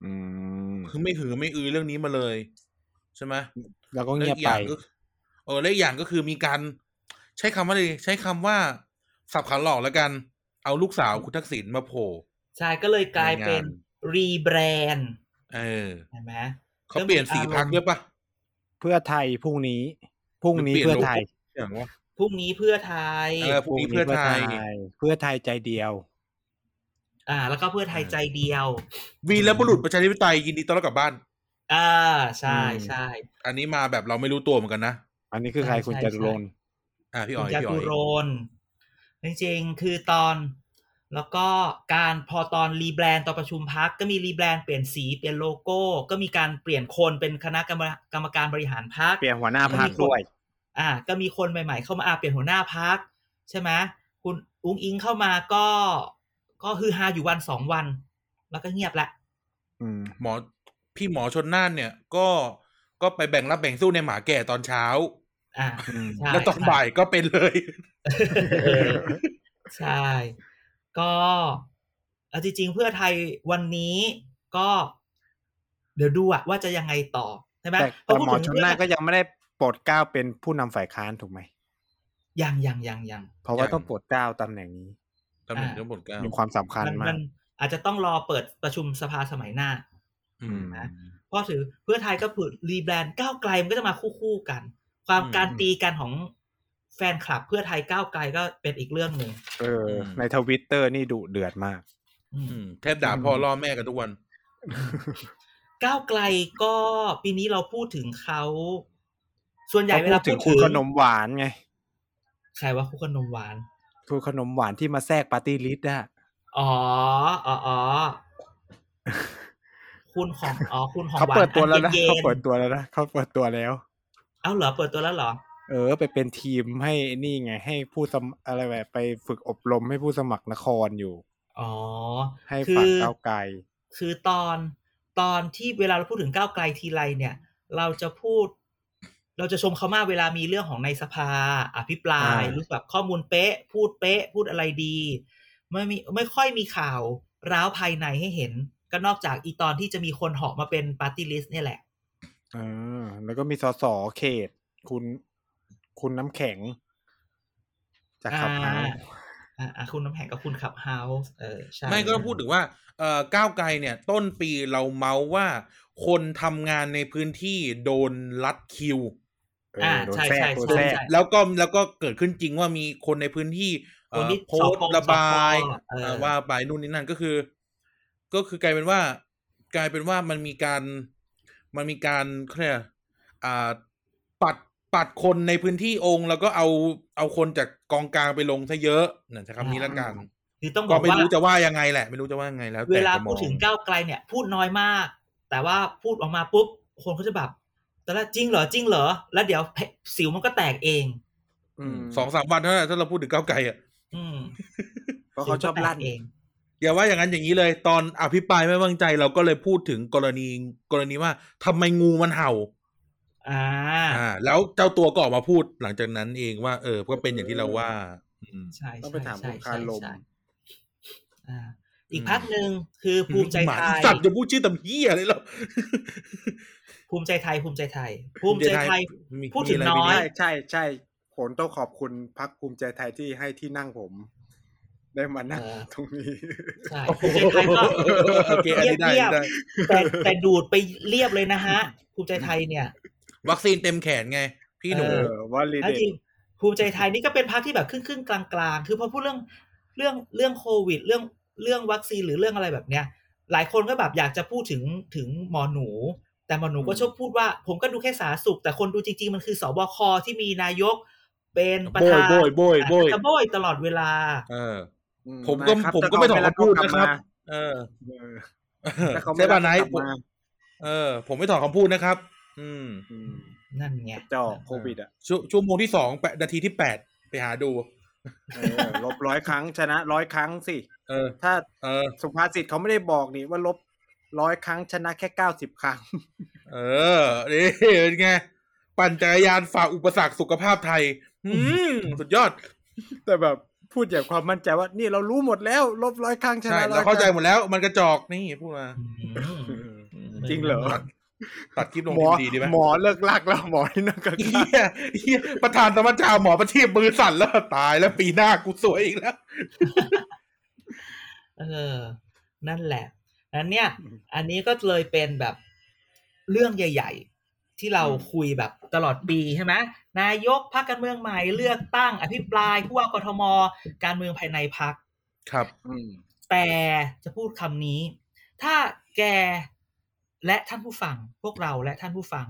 อืมคือไม่หือไม่อือเรื่องนี้มาเลย ใช่ไหมแล้วก็แล้เงีวยบอีกอไปย่างก็เออแล้วอีกอย่างก็คือมีการ ใช้คำว่าอะไรใช้คำว่าสับขาหลอกแล้วกัน เอาลูกสาวคุณทักษิณมาโผล่ใช่ก็เลยกลายเป็นในงานรีแบรนด์เออเห็นไหมเขาเปลี่ยนสีพักด้วยปะเพื่อไทยพรุ่งนี้พรุ่งนี้หรือเปลี่เพื่ยอนโลโก้ไทยอย่างว่าพรุ่งนี้เพื่อไทยเออพรุ่งนี้เพื่อไทย เพื่อไทยใจเดียว อ่า แล้วก็เพื่อไทยใจเดียว วีรบุรุษประชาธิปไตยยินดีต้อนรับกลับบ้าน อ่าใช่อืมใช่อันนี้มาแบบเราไม่รู้ตัวเหมือนกันนะ อันนี้คือใครใช่คุณใช่จตุรนต์อ่าพี่คุอ๋ณอยจพี่อ๋ตุอยรนต์ จริงๆ คือตอนแล้วก็การพอตอนรีแบรนด์ตอนประชุมพักก็มีรีแบรนด์เปลี่ยนสีเปลี่ยนโลโก้ ก็มีการเปลี่ยนคนเป็นคณะกรรมกรรมการบริหารพักเปลี่ยนหัวหน้าพักด้วย อ่า ก็มีคนใหม่ ๆ เข้ามาอาเปลี่ยนหัวหน้าพักใช่ไหมคุณอุ้งอิงเข้ามาก็ ก็คือฮาอยู่วันสองวัน แล้วก็เงียบละอืมหมอพี่หมอชนน่านเนี่ย ก็ก็ไปแบ่งรับแบ่งสู้ในหมาแก่ตอนเช้า อ่าอืมใช่แล้วตอนใช่บ่ายก็เป็นเลยเออใช่ ก็เอาจริงๆเพื่อไทยวันนี้ก็ เดี๋ยวดูอะว่าจะยังไงต่อใช่ไหมแต่พอแต่พูดหมอถึงชนเพื่อน่านไทก็ยยังไม่ได้โปรดเกล้าเป็นผู้นำฝ่ายค้านถูกไหมยังยังยังยังเพราะว่ายังต้องโปรดเกล้าตำแหน่งนี้ตำแหน่งอ่าทั้งหมดเก้ามีความสำคัญมันมามักนอาจจะต้องรอเปิดประชุมสภาสมัยหน้าอืมนะเพราะเพื่อไทยก็คือ rebrand ก้าวไกลมันก็จะมาคู่คู่ๆกัน ความอืมการตีกันของแฟนคลับเพื่อไทยก้าวไกลก็เป็นอีกเรื่องหนึ่งเอออมในทวิตเตอร์นี่ดุเดือดมากอืมอืมแทบด่าพ่อล่อแม่กันทุกวันก้าวไกลก็ปีนี้เราพูดถึงเขาส่วนใหญ่เขาเวลาพูดถึพูงดคุถึณงขนมหวานไงใครว่าคู่ขนมหวานคุณขนมหวานที่มาแทรกปาร์ตี้ลิสต์อะอ๋ออ๋ออ๋อคุณของอ๋อคุณของเขาหวานเปิดตัวแล้วนะอัย็เขาเปิดตัวแล้วนะเขาเปิดตัวแล้ว เอ้าเหรอเปิดตัวแล้วเหรอ เออ ไปเป็นทีมให้นี่ไง ให้ผู้สมอะไรแบบไปฝึกอบรมให้ผู้สมัครนครอยู่ อ๋อ ให้คืฝั่งอก้าวไกล คือตอนตอนที่เวลาเราพูดถึงก้าวไกลทีไรเนี่ย เราจะพูด เราจะชมเขามากเวลามีเรื่องของในสภา อภิปรายอ่ารู้รู้สึกแบบข้อมูลเป๊ะ พูดเป๊ะ พูดอะไรดี ไม่มีไม่ค่อยมีข่าวร้าวภายในให้เห็น ก็นอกจากอีตอนที่จะมีคนเหาะมาเป็นปาร์ตี้ลิสต์เนี่ยแหละ อ่าแล้วก็มีสสเขต คุณคุณน้ำแข็ง จาก Clubhouse อ่าอ่าอ่าคุณน้ำแข็งกับคุณ Clubhouse เออใช่ไม่ก็ต้องพูดถึงว่าเอ่อก้าวไกลเนี่ย ต้นปีเราเมาส์ว่า คนทำงานในพื้นที่โดนลัดคิวเอออ่าโดนใช่แทรกใช่โดนใช่แทรกใช่แล้วก็แล้วก็เกิดขึ้นจริงว่ามีคนในพื้นที่เอ่คนอที่โพสต์สประบายสปเออเอ่อว่าไปนู่นนี่นั่นก็คือ ก็คือกลายเป็นว่ากลายเป็นว่ามันมีการ มันมีการเขาเรียกอะไรอ่าปัดปัดคนในพื้นที่องค์ แล้วก็เอาเอาคนจากกองกลางไปลงซะเยอะนั่นใช้คำนี้ละกันคือต้องบก็อกไม่ว่ารู้จะว่ายังไงแหละ ไม่รู้จะว่ายังไงแล้ว เวแต่ลาจะมพูอดงถึงก้าวไกลเนี่ย พูดน้อยมาก แต่ว่าพูดออกมาปุ๊บคนเขาจะแบบแต่ละจริงเหรอจริงเหรอ แล้วเดี๋ยวสิวมันก็แตกเองอืมสองสามวันเท่านั้นถ้าเราพูดถึงก้าวไกลอะอืมเพราะเขาชอบลั่นสิวก็แตกเอง อย่าว่าอย่างนั้นอย่างนี้เลย ตอนอภิปรายไม่ไว้วางใจเราก็เลยพูดถึงกรณีกรณีว่าทำไมงูมันเห่า อ่า อ่า แล้วเจ้าตัวก็ออกมาพูดหลังจากนั้นเองว่า เออ ก็เป็นอย่างที่เราว่าอืมใช่ต้องไปถามใช่คุณคารมใช่อ่าอีกพักหนึ่งคือภูมิใจหมาไทยสัตว์จะพูดชื่อตำเหี้ยเลยแล้วภูมิใจไทย ภูมิใจไทย ภูมิใจไทยมีพูดถึงมีะไรน้อยไม่ใช่ใช่ใช่ผมต้องขอบคุณพักภูมิใจไทยที่ให้ที่นั่งผม ได้มานั่งเออตรงนี้ใช่ภูมิใจไทยก็โอเคอันนี้ได้เรียบได้แต่แต่ดูดไปเรียบเลยนะฮะภูมิใจไทยเนี่ย วัคซีนเต็มแขนไง พี่หนูเอเออว่าลีแล้วเดจริงภูมิใจไทยนี่ก็เป็นพรรคที่แบบครึ่งครึ่งๆกลางกลางๆคือพอพูดเรื่องเรื่องเรื่องโควิด เรื่องเรื่องวัคซีนหรือเรื่องอะไรแบบเนี้ย หลายคนก็แบบอยากจะพูดถึงถึงหมอหนู แต่หมอหนูก็ชอบพูดว่า ผมก็ดูแค่สาธารณสุข แต่คนดูจริง ๆ มันคือสบคที่มีนายกเป็นประโบยธานโบยโบยโบยจะโบยตลอดเวลา เอออื ผมก็นะครับผมก็ไม่ถอนคำพูดถ้านะเขาครับไม่เออรับก็กลับมาถ้าเขาไม่ใช่ป่ะรับไนก็ท์กลับมาเออ ผมไม่ถอนคำพูดนะครับ อืมอืมนั่นไงจอกโควิดอะชั่วชั่วโมงที่สองแปดนาทีที่แปดไปหาดูเออลบร้อยครั้งชนะร้อยครั้งสิเออ ถ้าเออสุภาษิตเขาไม่ได้บอกนี่ว่าลบร้อยครั้งชนะแค่เก้าสิบครั้ง เออนี่เป็นไง ปั่นจักรยานฝ่าอุปสรรคสุขภาพไทย อืมสุดยอด แต่แบบ พูดอย่างความมั่นใจว่า นี่เรารู้หมดแล้ว ลบร้อยครั้งชใช่นะร้เราอยเข้าใจครั้งหมดแล้ว มันกระจอกนี่พูดมาอืมจริงเหรอตัดตัดคลิปลงหมอดีดีไหมหมอเลิกลักแล้วหมอที่นั่งกันเฮียเฮียประธานสมัชชาหมอประทีปมือสั่นแล้วตายแล้วปีหน้ากูสวยอีกแล้วเออ นั่นแหละนั้นเนี่ย อันนี้ก็เลยเป็นแบบเรื่องใหญ่ ๆ ที่เราคุยแบบตลอดปีใช่ไหม นายกพักการเมืองใหม่เลือกตั้ง อภิปรายผู้ว่ากทมการเมืองภายในพักครับอืมแต่จะพูดคำนี้ ถ้าแกและท่านผู้ฟัง พวกเราและท่านผู้ฟัง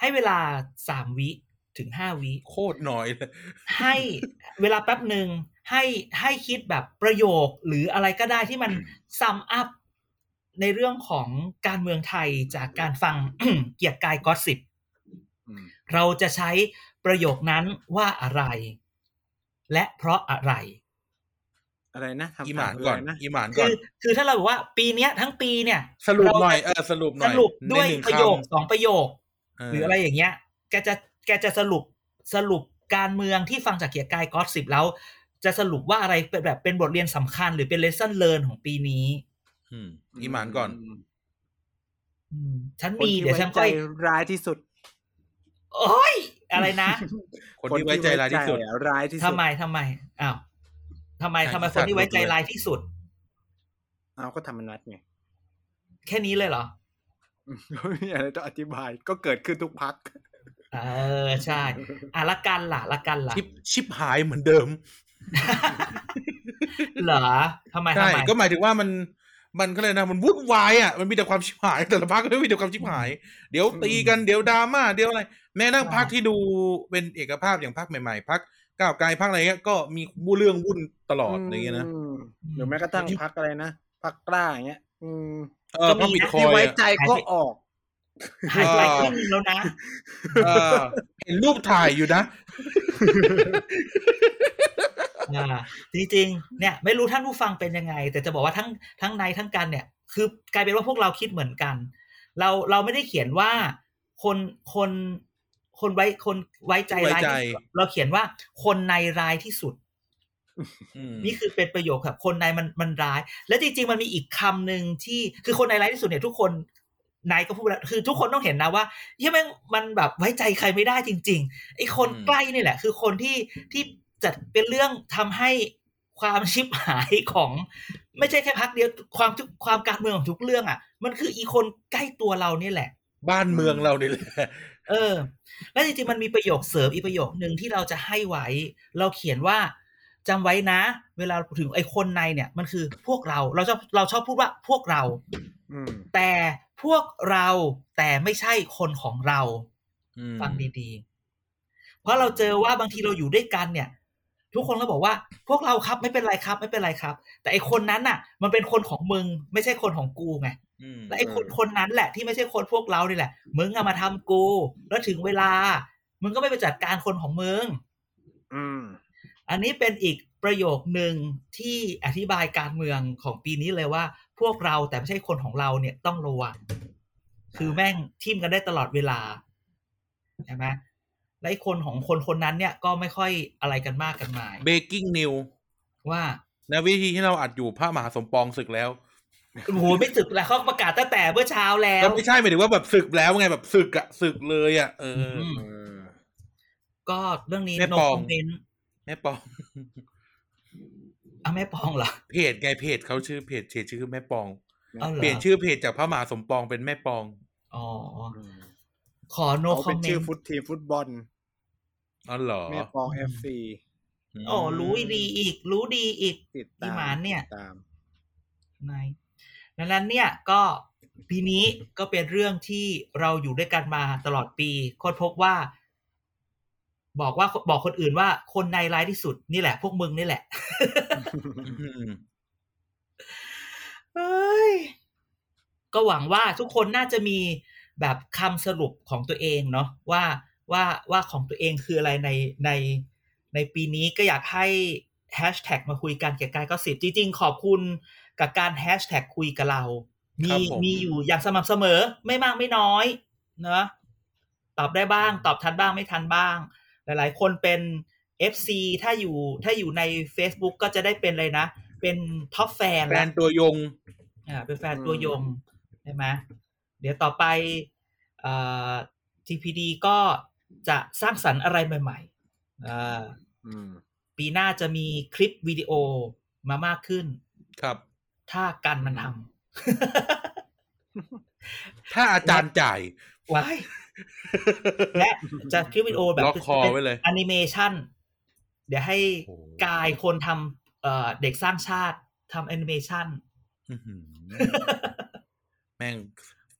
ให้เวลาสามวิถึงห้าวิโคตรหน่อยเลยให้เวลาแป๊บหนึ่งให้ให้คิดแบบประโยคหรืออะไรก็ได้ที่มันซัมอัพในเรื่องของการเมืองไทยจากการฟังเกียรติกายก็สิบอืมเราจะใช้ ประโยคนั้นว่าอะไร และเพราะอะไร อะไรนะทำอีหมานตก่อนะไรนะอีหมานก่คือนอคือถ้าเราบอกว่าปีเนี้ย ทั้งปีเนี่ย สรุปเราหน่อยเออสรุปหน่สอยรุปด้วยในหนึ่งประโยคคำสองประโยคเออหรืออะไรอย่างเงี้ย แกจะแกจะสรุปสรุปการเมืองที่ฟังจากเกียรติกายก็สิบแล้ว จะสรุปว่าอะไรเป็นแบบเป็นบทเรียนสำคัญหรือเป็น lesson learn ของปีนี้ อืมอีหมานก่อนมอืมฉันคนมีที่เดี๋ยวฉันไว้ใจค่อยร้ายที่สุด โอ้ยอะไรนะ คนที่ไว้ใจร้ายที่สุดคนที่ไว้ใจร้ายที่สุดทำไมทำไมอ้าวทำไมใช่ทำไมที่คนที่ไว้ใจสัตว์หมดเลยร้ายที่สุดเอาก็ธรรมนัตไงแค่นี้เลยเหรอไม่มีอะไรต้องอธิบายก็เกิดขึ้นทุกพักเออใช่อะละกันล่ะละกันล่ะชิปชิปหายเหมือนเดิมเหรอทำไมใช่ทำไมก็หมายถึงว่ามัน มันก็เลยนะมันวุ่นวายอะมันมีแต่ความชิบหาย แต่ละพักก็มีแต่ความชิบหาย เดี๋ยวตีกันเดี๋ยวดราม่าเดี๋ยวอะไรแม้นั่งพักที่ดูเป็นเอกภาพอย่างพักใหม่ๆพักก้าวไกลพักอะไรเงี้ยก็มีเรื่องวุ่นตลอดอะไรเงี้ยนะมหรือแม้กระทั่งพักอะไรนะพักกล้าอย่างเงี้ย อืมเออพักบิตคอที่ยไว้อะใจก็ออกหายไปครึ่งนึงแล้วนะเออเห็นรูปถ่ายอยู่นะอ่า จริงๆเนี่ย ไม่รู้ท่านผู้ฟังเป็นยังไง แต่จะบอกว่าทั้งทั้งในทั้งกันเนี่ย คือกลายเป็นว่าพวกเราคิดเหมือนกัน เราเราไม่ได้เขียนว่าคนคนคนไว้คนไว้ใจร้ายที่สุดไว้ใจเราเขียนว่าคนในร้ายที่สุดอืมนี่คือเป็นประโยคแบบคนในมันมันร้าย และจริงๆมันมีอีกคำหนึ่งที่คือคนในร้ายที่สุดเนี่ยทุกคนนายก็พูดแล้วคือทุกคนต้องเห็นนะว่าเฮ้ยแม่งมันแบบไว้ใจใครไม่ได้จริง ๆ ไอ้คนอืมใกล้นี่แหละ คือคนที่ที่ จะเป็นเรื่องทำให้ความชิบหายของ ไม่ใช่แค่พักเดียวความทุกความการเมืองของทุกเรื่องอะ มันคืออีคนใกล้ตัวเราเนี่ยแหละ บ้านเมืองเรานี่แหละเออ แล้วจริงๆมันมีประโยคเสริมอีกประโยคหนึ่งที่เราจะให้ไว้ เราเขียนว่าจำไว้นะ เวลาถึงไอ้คนในเนี่ย มันคือพวกเราเราชอบเราชอบพูดว่าพวกเราอืมแต่พวกเราแต่ไม่ใช่คนของเราอืมฟังดีๆ เพราะเราเจอว่าบางทีเราอยู่ด้วยกันเนี่ย ทุกคนก็บอกว่า พวกเราครับไม่เป็นไรครับ ไม่เป็นไรครับ แต่ไอคนนั้นน่ะ มันเป็นคนของมึงไม่ใช่คนของกูไงอืมและไอ้คนคนนั้นแหละที่ไม่ใช่คนพวกเรานี่แหละ มึงอะมาทำกู แล้วถึงเวลา มึงก็ไม่ไปจัดการคนของมึงอืมอันนี้เป็นอีกประโยคหนึ่งที่อธิบายการเมืองของปีนี้เลยว่า พวกเราแต่ไม่ใช่คนของเราเนี่ยต้องระวังคือแม่งทิมกันได้ตลอดเวลาใช่ไหม และไอ้คนของคนคนนั้นเนี่ยก็ไม่ค่อยอะไรกันมากกันมายเบกกิ้งนิวว่านะวิธีที่เราอัดอยู่พระมหาสมปองศึกแล้วโอ้โหไม่ศึกแล้วเขาประกาศตั้งแต่เมื่อเช้าแล้วก็ไม่ใช่หมายถึงว่าแบบศึกแล้วไงแบบศึกอะศึกเลยอะเอออมเออก็เรื่องนี้แม่ no ปอง comment แม่ปองอะแม่ปองเหรอเพจไงเพจเขาชื่อเพจเพจชื่อแม่ปองเอาเหรอเปลี่ยนชื่อเพจจากพระมหาสมปองเป็นแม่ปองอ๋ออืมขอ no เขาเป็นชื่อ comment ฟุตทีมฟุตบอล อ๋อเหรอแม่ปองเอฟซีมโอ้รู้ดีอีก รู้ดีอีกติดอีตามหมานเนี่ยติดตามนายดังนั้นเนี่ยก็ปีนี้ก็เป็นเรื่องที่เราอยู่ด้วยกันมาตลอดปีค้นพบว่า บอกว่าบอกคนอื่นว่าคนในร้ายที่สุดนี่แหละ พวกมึงนี่แหละอืมเอ้ยก็หวังว่าทุกคนน่าจะมีแบบคำสรุปของตัวเองเนาะว่า ว่าว่าของตัวเองคืออะไรในในในปีนี้ก็อยากให้แฮชแท็กมาคุยกันเกี่ยวกับการก็สิบจริง ๆ ขอบคุณกับการแฮชแท็กคุยกับเรา มีมีอยู่อย่างสม่ำเสมอไม่มากไม่น้อยเนาะตอบได้บ้าง ตอบทันบ้างไม่ทันบ้าง หลาย ๆ คนเป็น FC ถ้าอยู่ถ้าอยู่ใน Facebook ก็จะได้เป็นเลยนะ เป็นท็อปแฟนแฟนตัวยงอ่าเป็นแฟนตัวยงใช่ไหมเดี๋ยวต่อไปเอ่อ TPD ก็ จะสร้างสรรค์อะไรใหม่ๆอ่าอืมปีหน้าจะมีคลิปวิดีโอมามากขึ้น ครับ ถ้ากันมันทถ้าอาจารย์จ่ายำไว้และจะคลิปวิดีโอแบบล็อกคอไว้เลยแอนิเมชันเดี๋ยวให้โอ้โหกายคนทำเอ่อเด็กสร้างชาติทำแอนิเมชันอื้อหือแม่ง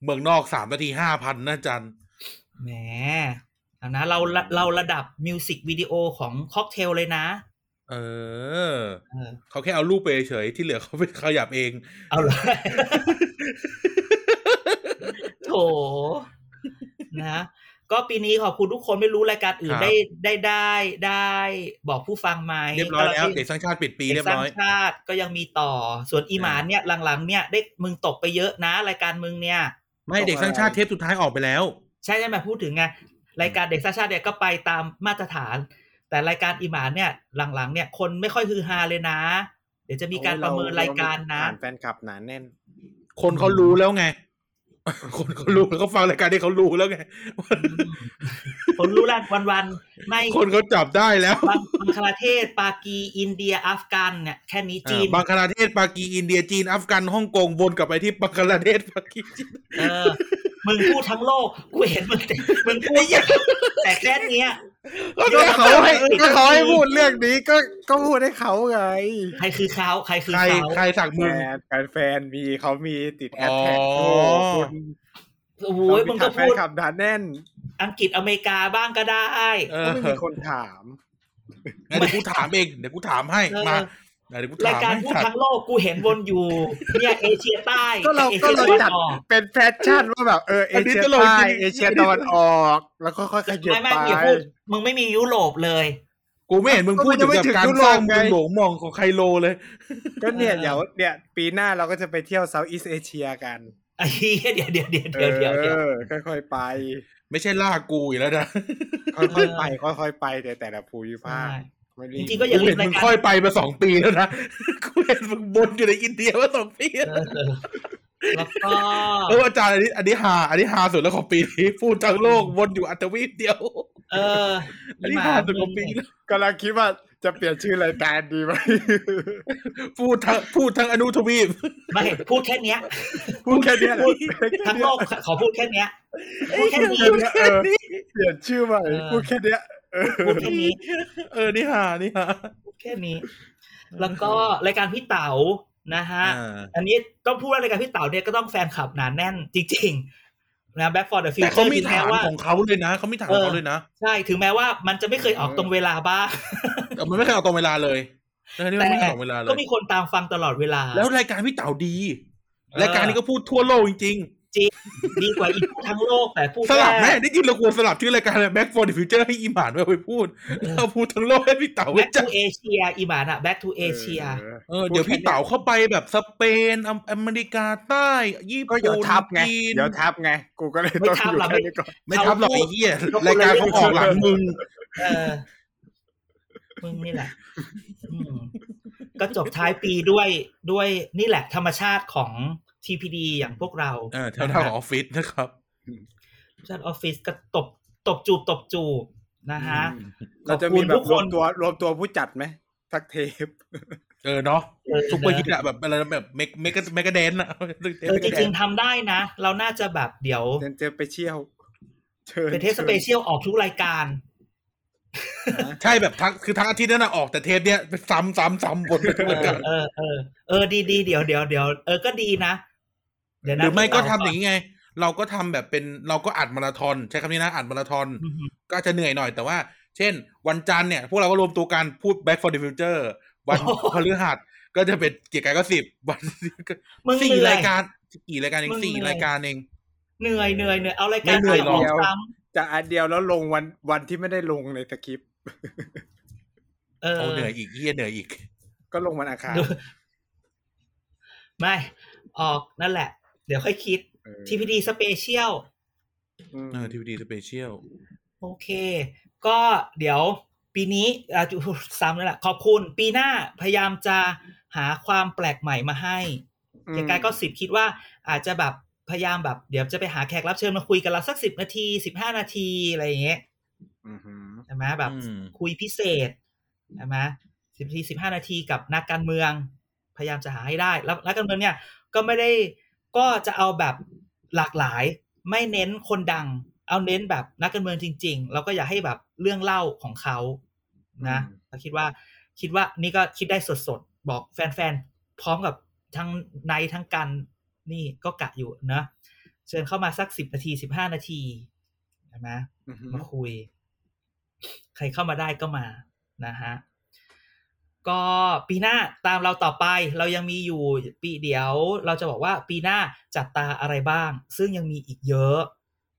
เมืองนอกสามนาทีห้าพันนะอาจารย์แหมเอา นะเราเราระดับมิวสิกวิดีโอของค็อกเทลเลยนะ เออเออเขาแค่เอารูปไปเฉยๆที่เหลือเขาไปขยับเอง เอาเลยโถนะก็ปีนี้ขอบคุณทุกคนไม่รู้รายการอื่นครับได้ได้ได้ได้บอกผู้ฟังไหมเรียบร้อยแล้วก็เด็กสร้างชาติปิดปีเด็เรีกยบสร้าร้งอยชาติก็ยังมีต่อ ส่วนอีหมานเนี่ยหลังๆ เนี่ยได้มึงตกไปเยอะนะ รายการมึงเนี่ย ไม่เด็กสร้างชาติเทปสุดท้ายออกไปแล้ว ใช่ใช่ไหมพูดถึงไง รายการเด็กสร้างชาติเนี่ยก็ไปตามมาตรฐาน แต่รายการอีหมานเนี่ยหลังๆ เนี่ยคนไม่ค่อยฮือฮาเลยนะ เดี๋ยวจะมีการประเมินรายการนะฐานแฟนคลับหนาแน่น คนเขารู้แล้วไง คนเขารู้แล้วเขาฟังรายการที่เขารู้แล้วไงคนรู้แล้ววันๆไม่คนเขาจับได้แล้วบางบังคลาเทศ ปากีอินเดียอัฟกันเนี่ยแค่นี้จีนอ่าบังคลาเทศปากีอินเดียจีนอัฟกันฮ่องกงวนกลับไปที่บังคลาเทศปากีจีนเออ มึงพูดทั้งโลก กูเห็นมึงแต่มึงพูดแต่แค่เนี้ยก็เขาให้ติดก็เขาให้ติดพูดเรื่องนี้ก็ก็พูดให้เขาไง ใครคือเขาใครคือใครเขาใครสักแฟมึงนแฟนแฟนมีเขามีติดแอดแท็กอ๋อโอ้คุณโอ้โหเขามึงฐาก็นแฟพูนดคลับหนาแน่น อังกฤษอเมริกาบ้างก็ได้เอก็อไม่มีคนถามงั้นเดี๋ยวกูถามเองเดี๋ยวกูถามให้เออมาเดี๋ยวกู รายถามการให้พูดสัตทั้ว์งโลกกูเห็นวนอยู่ เนี่ยเอเชียใต้ก็เราเอก็เชียเราตะวันจัดออกเป็นแฟชั่นว่าแบบเออเอเชียใต้เอเชียตะวันออก แล้วก็ค่อยๆขยับไม่ไม่ไปอย่าพูดมึงไม่มียุโรปเลย กูไม่เห็นมึงพูดก็ถึมันงยังไม่กับการถึงยุสโรร้างปไงเมืองหลวงมองของไคโลเลย ก็เนี่ยเออเดี๋ยวเนี่ยปีหน้าเราก็จะไปเที่ยวเซาท์อีสเอเชียกันไอ้เหี้ยเดี๋ยวเดี๋ยวเดี๋ยวเอเดี๋ยวเดี๋ยวเดี๋ยวอค่อยๆไป ไม่ใช่ล่ากูอีกแล้วนะค่อยๆไปค่อยๆไปแต่แต่ละภูมิภาคใช่ไม่รี จบริงๆก็อย่ากูลืเห็มนรามึยงการค่อยไปมาสองปีแล้วนะกูเห็นมึงบนอยู่ในอินเดียมาสองปีแล้วเออแล้วก็เอออาจารย์อันนี้อันนี้ฮาอันนี้ฮาสุดแล้วของปีนี้พูดทั้งโลกวนอยู่อัตวีปเดียว เอออันนี้ฮาสุดของปีแล้วกำลังคิดว่าจะเปลี่ยนชื่อรายการดีไหมพูดทั้งพูดทั้งอนุทวีปไม่พูดแค่เนี้ย พูดแค่เนี้ยแหละทั้งโลกขอพูดแค่เนี้ยพูดแค่นี้พูดแค่เนี้ยเออเปลี่ยนชื่อใหม่เออพูดแค่เนี้ยเออ พูดแค่นี้ เออ นี่ฮานี่ฮาพูดแค่นี้ แล้วก็รายการพี่เต๋านะฮะอ่าอันนี้ต้องพูดว่ารายการพี่เต๋าเนี่ยก็ต้องแฟนคลับหนาแน่นจริงๆนะ Back for the แต่เขา Future มีถึงฐาแม้นว่าของเขาเลยนะเขามีฐานของเขาเลยนะ ใช่ ถึงแม้ว่ามันจะไม่เคยออกตรงเวลาบ้างแต่มันไม่เคยเอาตรงเวลาเลยเออนี่มันไม่เคยเอาตรงเวลาเลก็ยมีคนตามฟังตลอดเวลา แล้วรายการพี่เต๋าดีเออรายการนี้ก็พูดทั่วโลกจริง ดีกว่าอีกทั้งโลกแต่พูดๆสลับแม่ค่ได้ยินเราควรสลับชื่อรายการเลย Back for the Future ให้อีหมานไปพูดเราพูดทั้งโลกให้พี่เต๋า Back จั to Asia อีหมานอะ Back to Asia เออเดี๋ยวพี่เต๋าเข้าไปแบบสเปนออเมริกาใต้ญี่ก็ปุ่นเดี๋ยวทับไงจีนเดี๋ยวทับไงกูก็เลยไม่ต้องทับอยู่หรอกแค่นี้ก่อนไม่ทับหรอกไอ้เหี้ยเขาพูดรายการเขาออกหลังมึงเออมึงนี่แหละอืมก็จบท้ายปีด้วยด้วยนี่แหละธรรมชาติของ TPD อย่างพวกเราเออเท่าๆของออฟฟิศนะครับชาติออฟฟิศก็ตบตบจูบตบจูบนะฮะเราจะมีแบขบอบรคุวณมตัวรวมตัวผู้จัดไหมทักเทปเออเนาะเออซุปเปอร์ฮิตอะแบบอะไรนะแบบเมกเมกเมกาแดนอะเออจริงๆทำได้นะ เราน่าจะแบบเดี๋ยวเจนเจอไปเชี่ยวเชิญเป็นเทปสเปเชียลออกทุกรายการ ใช่แบบทั้งคือทั้งอาทิตย์นั้นอะออกแต่เทปเนี้ยซ้ำซ้ำซ้ำบนไปทุกเอรายอการเออเออเออดีดีเดี๋ยวเดี๋ยวเดี๋ยวเออก็ดีนะเดี๋ยว หนะรือไม่ก็พี่ทำเต๋อย่างนี้ไง เราก็ทำแบบเป็นเราก็อัดมาราธอนใช้คำนี้นะอัดมาราธอนอือฮึก็อาจจะเหนื่อยหน่อยแต่ว่า เช่น วันจันทร์เนี่ยพวกเราก็รวมตัวกันพูด Back for the Future วันพฤหัสก็จะเป็นเกียร์กายก็สิบวันมึงสี่เหนื่อยรายการกี่รายการเองมึงสี่เหนื่อยรายการเองเหนื่อยเหนื่อยเหนื่อยเอารายการไม่เหนื่อยหรอกขายของซ้จะอันเดียวแล้วลงวันวันที่ไม่ได้ลงในสคริปต์ำเออเอาเหนื่อยอีกเฮียเหนื่อยอีก ก็ลงวันอังคารดูไม่ออกนั่นแหละ เดี๋ยวค่อยคิดเออ TPD Special อืมเออทีวีดีสเปเชียลโอเค ก็เดี๋ยวปีนี้อ่าจุซ้ำนั่นแหละขอบคุณ ปีหน้าพยายามจะหาความแปลกใหม่มาให้อืมเกียร์กายก็สิบคิดว่าอาจจะแบบพยายามแบบ เดี๋ยวจะไปหาแขกรับเชิญมาคุยกันละสักสิบนาทีสิบห้านาทีอะไรอย่างเงี้ยอือหือใช่ไหมแบบอืมคุยพิเศษใช่ไหมสิบนาทีสิบห้านาทีกับนักการเมือง พยายามจะหาให้ได้ แล้วนักการเมืองเนี่ย ก็ไม่ได้ ก็จะเอาแบบหลากหลาย ไม่เน้นคนดัง เอาเน้นแบบนักการเมืองจริง ๆ แล้วก็อยากให้แบบเรื่องเล่าของเขานะเราคิดว่าคิดว่านี่ก็คิดได้สดๆ บอกแฟนๆ พร้อมกับทั้งในทั้งกันนี่ก็กะอยู่นะเชิญเข้ามาสักสิบนาทีสิบห้านาทีใช่ไหมอือหือมาคุย ใครเข้ามาได้ก็มานะฮะ ก็ปีหน้าตามเราต่อไปเรายังมีอยู่ปีเดียว เราจะบอกว่าปีหน้าจับตาอะไรบ้าง ซึ่งยังมีอีกเยอะ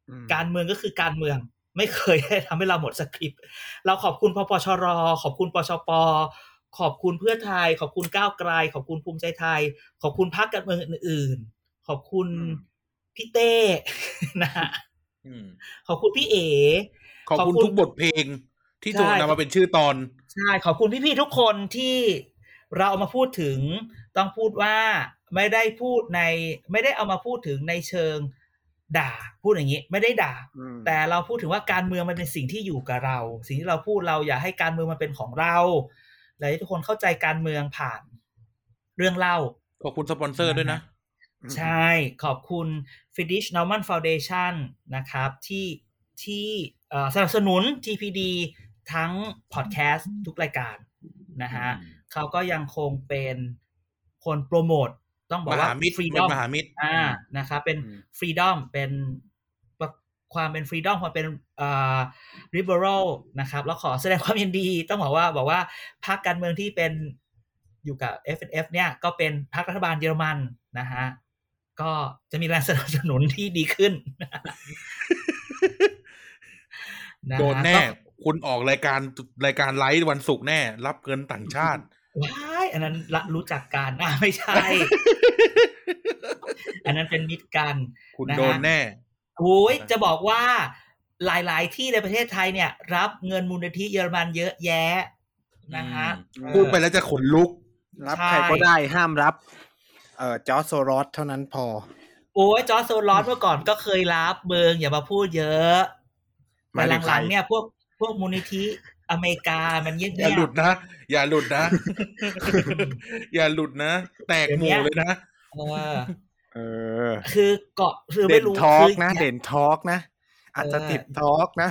อืมการเมืองก็คือการเมืองไม่เคยได้ทำให้เราหมดสคริปต์เราขอบคุณพปชร ขอบคุณปชปขอบคุณเพื่อไทย ขอบคุณก้าวไกล ขอบคุณภูมิใจไทย ขอบคุณพรรคการเมืองอื่น ๆ ขอบคุณพี่เต้นะฮะอืมขอบคุณพี่เอ๋ขอบคุณขอบคุณทุกบทเพลงที่ถูกใช่นำมาเป็นชื่อตอน ใช่ขอบคุณพี่ๆทุกคนที่เราเอามาพูดถึงต้องพูดว่าไม่ได้พูดใน ไม่ได้เอามาพูดถึงในเชิงด่าพูดอย่างนี้ ไม่ได้ด่าอืมแต่เราพูดถึงว่าการเมืองมันเป็นสิ่งที่อยู่กับเรา สิ่งที่เราพูดเราอย่าให้การเมืองมันเป็นของเราและให้ทุกคนเข้าใจการเมืองผ่าน เรื่องเล่า ขอบคุณสปอนเซอร์ด้วยนะ ใช่ขอบคุณ Finnish Norman Foundation นะครับ ที่ที่เอ่อสนับสนุน TPD ทั้งพอดแคสต์ทุกรายการนะฮะอืมเขาก็ยังคงเป็นคนโปรโมทต้องบอกมว่าหามิตรฟรีเป็ดนอมมหามิตรอ่านะครับเป็นอืมฟรีดอมเป็นความเป็นฟรีดอมความเป็นอ่า liberal นะครับแล้วขอแสดงความยินดี ต้องบอกว่าบอกว่าพรรคการเมืองที่เป็นอยู่กับ FNF เนี่ยก็เป็นพรรครัฐบาลเยอรมันนะฮะก็จะมีแรงสนับสนุนที่ดีขึ้นนะฮะโดนแน่ก็ คุณออกรายการรายการไลฟ์วันศุกร์แน่ รับเงินต่างชาติว้ายอันนั้นละรู้จักกันอ่าไม่ใช่ อันนั้นเป็นมิตรกัน คุณนะฮะโดนแน่โอ้ยจะบอกว่าหลาย ๆ ที่ในประเทศไทยเนี่ย รับเงินมูลนิธิเยอรมันเยอะแยะนะฮะอืมพูดไปแล้วจะขนลุก รับใช่ใครก็ได้ห้ามรับ เอ่อจอร์จโซรอสเท่านั้นพอ โอ้ยจอร์จโซรอสเมื่อก่อนก็เคยรับเบิงอย่ามาพูดเยอะหมาแต่ยถึงใครหลังๆเนี่ยพวกพ วกมูลนิธิอเมริกามันเงียบอย่าหลุดนะ อย่าหลุดนะ อย่าหลุดนะ แตกหมู่เลยนะเออเออคือเกาะคือเด่ไม่นรู้ทอคืกนะย่าเด่นทอกนะ อาจจะติดทอกนะ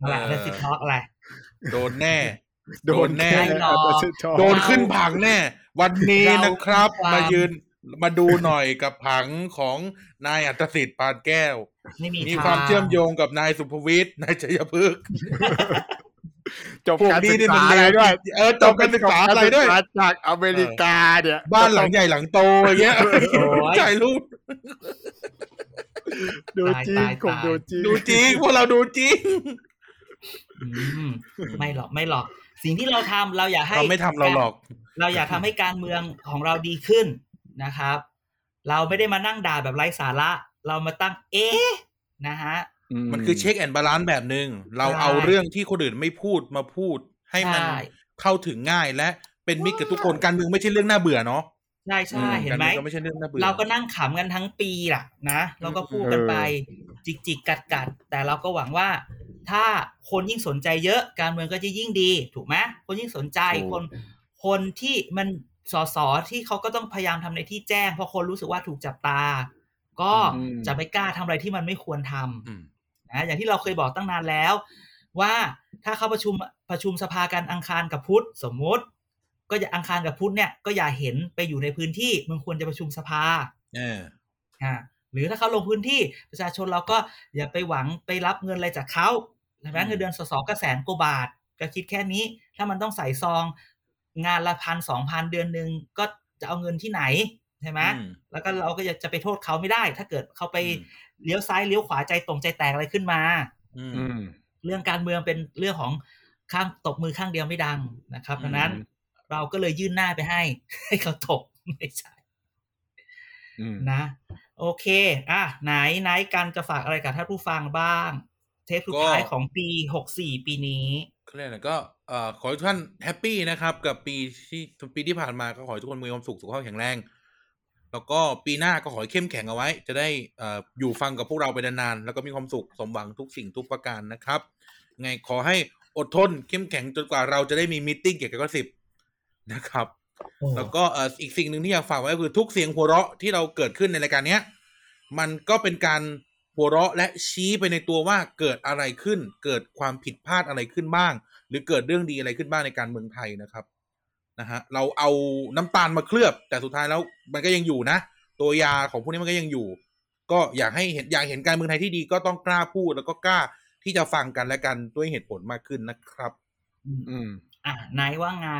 อะไรเล่นสิทอกอะไร โดนแน่ โดนแน่แน่ไม่หรอกอาจจะติดทอกโดนขึ้นผังแน่ วันนี้นะครับเรามีความมายืนมาดูหน่อยกับผังของนายอัตสิทธิ์ปานแก้ว ไม่มีมีทงความเชื่อมโยงกับนายสุภวิทย์นายชัยพฤกษ์จบพวกการนี้ศึกนี่มันษาอะไรด้วย เออจบการศึกษาอะไรด้วยจบการศึกษาจากอเมริกาเนี่ย บ้านหลังใหญ่หลังโตอย่างเงี้ยโอ้ยถ่ายรูปดูจริงตายผมตายดูจริงดูจริงพวกเราดูจริงอืมไม่หรอกไม่หรอก สิ่งที่เราทำเราอยากให้เราไม่ทำเราหรอก เราอยากทำให้การเมืองของเราดีขึ้นนะครับ เราไม่ได้มานั่งด่าแบบไร้สาระ เรามาตั้งเอ๊ะนะฮะมันคือ check and balanceซ์แบบหนึ่งเราใช่เอาเรื่องที่คนอื่นไม่พูดมาพูด ให้มันใช่เข้าถึงง่ายและเป็นมิตรกับทุกคนการเมืองไม่ใช่เรื่องน่าเบื่อเนาะใช่ใช่เห็นการไหมเมืองก็ไม่ใช่เรื่องน่าเบื่อเราก็นั่งขำกันทั้งปีล่ะนะเราก็พูดกันไปจิกจิกกัดกัดๆแต่เราก็หวังว่า ถ้าคนยิ่งสนใจเยอะการเมืองก็จะยิ่งดี ถูกไหมคนยิ่งสนใจถูกคนคนที่มันสอสอที่เขาก็ต้องพยายามทำในที่แจ้งเพราะคนรู้สึกว่าถูกจับตา ก็จะไม่กล้าทำอะไรที่มันไม่ควรทำอืมนะอย่างที่เราเคยบอกตั้งนานแล้ว ว่าถ้าเขาประชุมประชุมสภากันอังคารกับพุธสมมุติ ก็อย่าอังคารกับพุธเนี่ยก็อย่าเห็นไปอยู่ในพื้นที่มึงควรจะประชุมสภาเอออ่าหรือถ้าเขาลงพื้นที่ประชาชนเราก็อย่าไปหวังไปรับเงินอะไรจากเขาใช่ไหมอืมเงินเดือนสสก็แสนกว่าบาท ก็คิดแค่นี้ ถ้ามันต้องใส่ซอง งานละพันสองพันเดือนหนึ่งก็จะเอาเงินที่ไหน ใช่ไหมอืมแล้วก็เราก็จะไปโทษเขาไม่ได้ ถ้าเกิดเขาไปอืมเลี้ยวซ้ายเลี้ยวขวาใจตรงใจแตกอะไรขึ้นมา อืมอืมเรื่องการเมืองเป็นเรื่องของข้างตบมือข้างเดียวไม่ดังนะครับอืมดังนั้นเราก็เลยยื่นหน้าไปให้ ให้เขาตบไม่ใช่อืมนะ โอเค อะ ไหนไหนกันจะฝากอะไรกับท่านผู้ฟังบ้าง เทปสุดท้ายของปีหกสี่ปีนี้เขาเรียกอะไรก็เอ่อขอให้ทุกท่านแฮปปี้นะครับ กับปีที่ปีที่ผ่านมาก็ขอให้ทุกคนมีความสุขสุขภาพแข็งแรง แล้วก็ปีหน้าก็ขอให้เข้มแข็งเอาไว้ จะได้เอ่ออยู่ฟังกับพวกเราไปนานๆแล้วก็มีความสุขสมหวังทุกสิ่งทุกประการนะครับ ไงขอให้อดทนเข้มแข็งจนกว่าเราจะได้มีมิทติ้งเกี่ยวกับก็สิบนะครับ แล้วก็เอ่ออีกสิ่งหนึ่งที่อยากฝากไว้ก็คือทุกเสียงหัวเราะที่เราเกิดขึ้นในรายการเนี้ย มันก็เป็นการหัวเราะและชี้ไปในตัวว่าเกิดอะไรขึ้น เกิดความผิดพลาดอะไรขึ้นบ้าง หรือเกิดเรื่องดีอะไรขึ้นบ้างในการเมืองไทยนะครับ นะฮะเราเอาน้ำตาลมาเคลือบ แต่สุดท้ายแล้วมันก็ยังอยู่นะ ตัวยาของพวกนี้มันก็ยังอยู่ ก็อยากให้เห็นอยากเห็นการเมืองไทยที่ดีก็ต้องกล้าพูดแล้วก็กล้าที่จะฟังกันและกันด้วยเหตุผลมากขึ้นนะครับ อืมอะนายว่าไง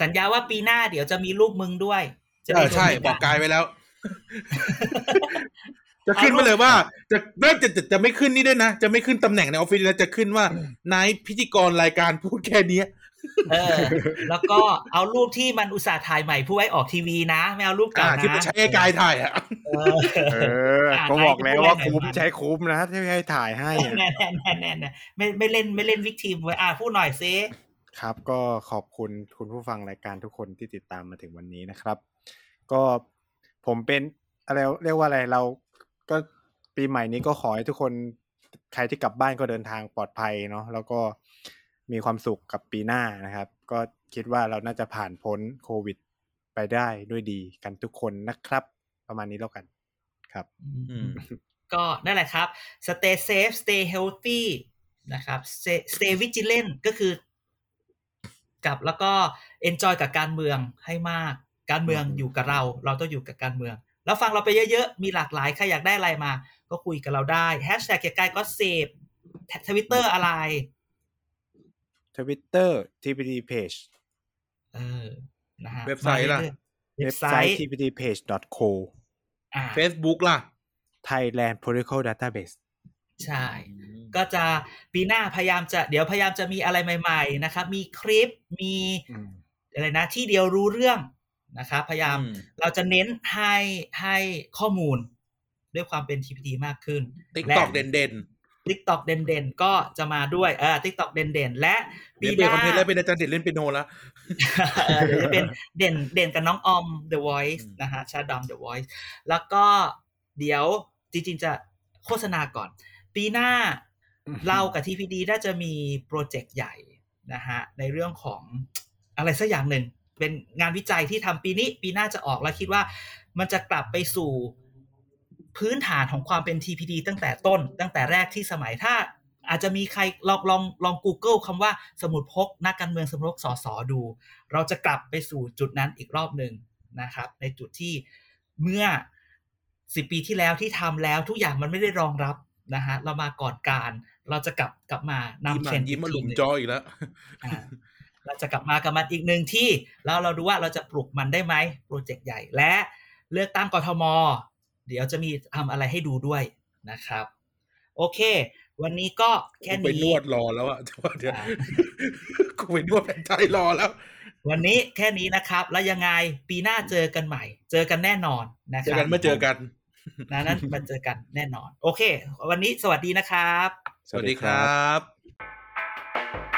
สัญญาว่าปีหน้าเดี๋ยวจะมีรูปมึงด้วยจะเอได้อใช่ดูบอกกายนไว้แล้ว จะขึ้นมาเลยว่า จะไม่จะจะจะไม่ขึ้นนี่ด้วยนะ จะไม่ขึ้นตำแหน่งในออฟฟิศแล้วจะขึ้นว่านายพิธีกรรายการพูดแค่เนี้ย เออ แล้วก็เอารูปที่มันอุตส่าห์ถ่ายใหม่ผู้ไว้ออกทีวีนะ ไม่เอารูปอ่าเก่านะที่ไปใช้ไอ้กายถ่ายอะเออเอออะก็บอกแล้วว่าไหนจะพูดคุ้มอะไรใช้คุ้มนะที่ให้ถ่ายให้อะแน่แน่แน่แน่แน่ไม่ไม่เล่นไม่เล่นวิกทีมไว้อะพูดหน่อยซิครับ ก็ขอบคุณคุณผู้ฟังรายการทุกคนที่ติดตามมาถึงวันนี้นะครับ ก็ผมเป็นอะไรเรียกว่าอะไรเราก็ปีใหม่นี้ก็ขอให้ทุกคนใครที่กลับบ้านก็เดินทางปลอดภัยเนาะแล้วก็ มีความสุขกับปีหน้านะครับ ก็คิดว่าเราน่าจะผ่านพ้นโควิด ไปได้ด้วยดีกันทุกคนนะครับ ประมาณนี้แล้วกันครับอืมก็นั่นแหละครับ stay safe stay healthy นะครับ stay stay vigilant ก็คือกับแล้วก็ enjoy กับการเมืองให้มาก การเมืองอืมอยู่กับเรา เราต้องอยู่กับการเมือง แล้วฟังเราไปเยอะๆ มีหลากหลาย ใครอยากได้อะไรมา ก็คุยกับเราได้ hashtag เกียร์กายก็เสพทวิตเตอร์อะไร ทวิตเตอร์ TPD Page เออนะฮะเว็บไซต์ล่ะมาเรื่อยๆเว็เว็บบไซไซต์ต์ tpdpage.co อ่า Facebook ล่ะ Thailand Protocol Database ใช่ ก็จะปีหน้าพยายามจะเดี๋ยวพยายามจะมีอะไรใหม่ ๆ นะครับ มีคลิปมีอืมอะไรนะที่เดียวรู้เรื่องนะครับพยายามอืมเราจะเน้นให้ให้ข้อมูลด้วยความเป็น TPD มากขึ้นติ๊กและตอกเด่น TikTok เด่นๆ ก็จะมาด้วยเออ TikTok เด่นๆ และปีเดี๋ยวหเปลี่ยนคอนเทนต์น้าแล้วเป็นอาจารย์เด็ดเล่นเปียโนแล้วเออเดี๋ยวจะเป็นเด่นเด่นกับน้องออม The Voice อืมนะฮะชาดอม The Voice แล้วก็เดี๋ยวจริงๆ จะโฆษณาก่อน ปีหน้าอืมเรากับ TPD น่าจะมีโปรเจกต์ใหญ่นะฮะในเรื่องของอะไรสักอย่างหนึ่งเป็นงานวิจัยที่ทำปีนี้ปีหน้าจะออกแล้วคิดว่ามันจะกลับไปสู่ พื้นฐานของความเป็น TPD ตั้งแต่ต้น ตั้งแต่แรกที่สมัยถ้า อาจจะมีใครลองลองลอง Google คำว่าสมุดพกนักการเมืองสมุดพกสอสอดู เราจะกลับไปสู่จุดนั้นอีกรอบหนึ่งนะครับ ในจุดที่เมื่อสิปีที่แล้วที่ทำแล้วทุกอย่างมันไม่ได้รองรับนะฮะเรามาก่อนการเราจะกลับกลับมายิ้มนำเทอะรนด์ยิ้มมาหลุมอีกทีนึ่งจออีกแล้วอ่าเราจะกลับมากับมันอีกหนึ่งที่แล้วเราดูว่าเราจะปลุกมันได้ไหมโปรเจกต์ใหญ่และเลือกตั้งกทม เดี๋ยวจะมีทำอะไรให้ดูด้วยนะครับ โอเค วันนี้ก็แค่กูไปนี้นวดรอแล้วอะแต่ว่าเดี๋ยวอ่ากูไปนวดแผนไทยรอแล้ว วันนี้แค่นี้นะครับ แล้วยังไงปีหน้าเจอกันใหม่ เจอกันแน่นอนนะคเจอรับกันเมื่อเจอกันนะนั้นมาเจอกันแน่นอน โอเค วันนี้สวัสดีนะครับ สวัสดีครับ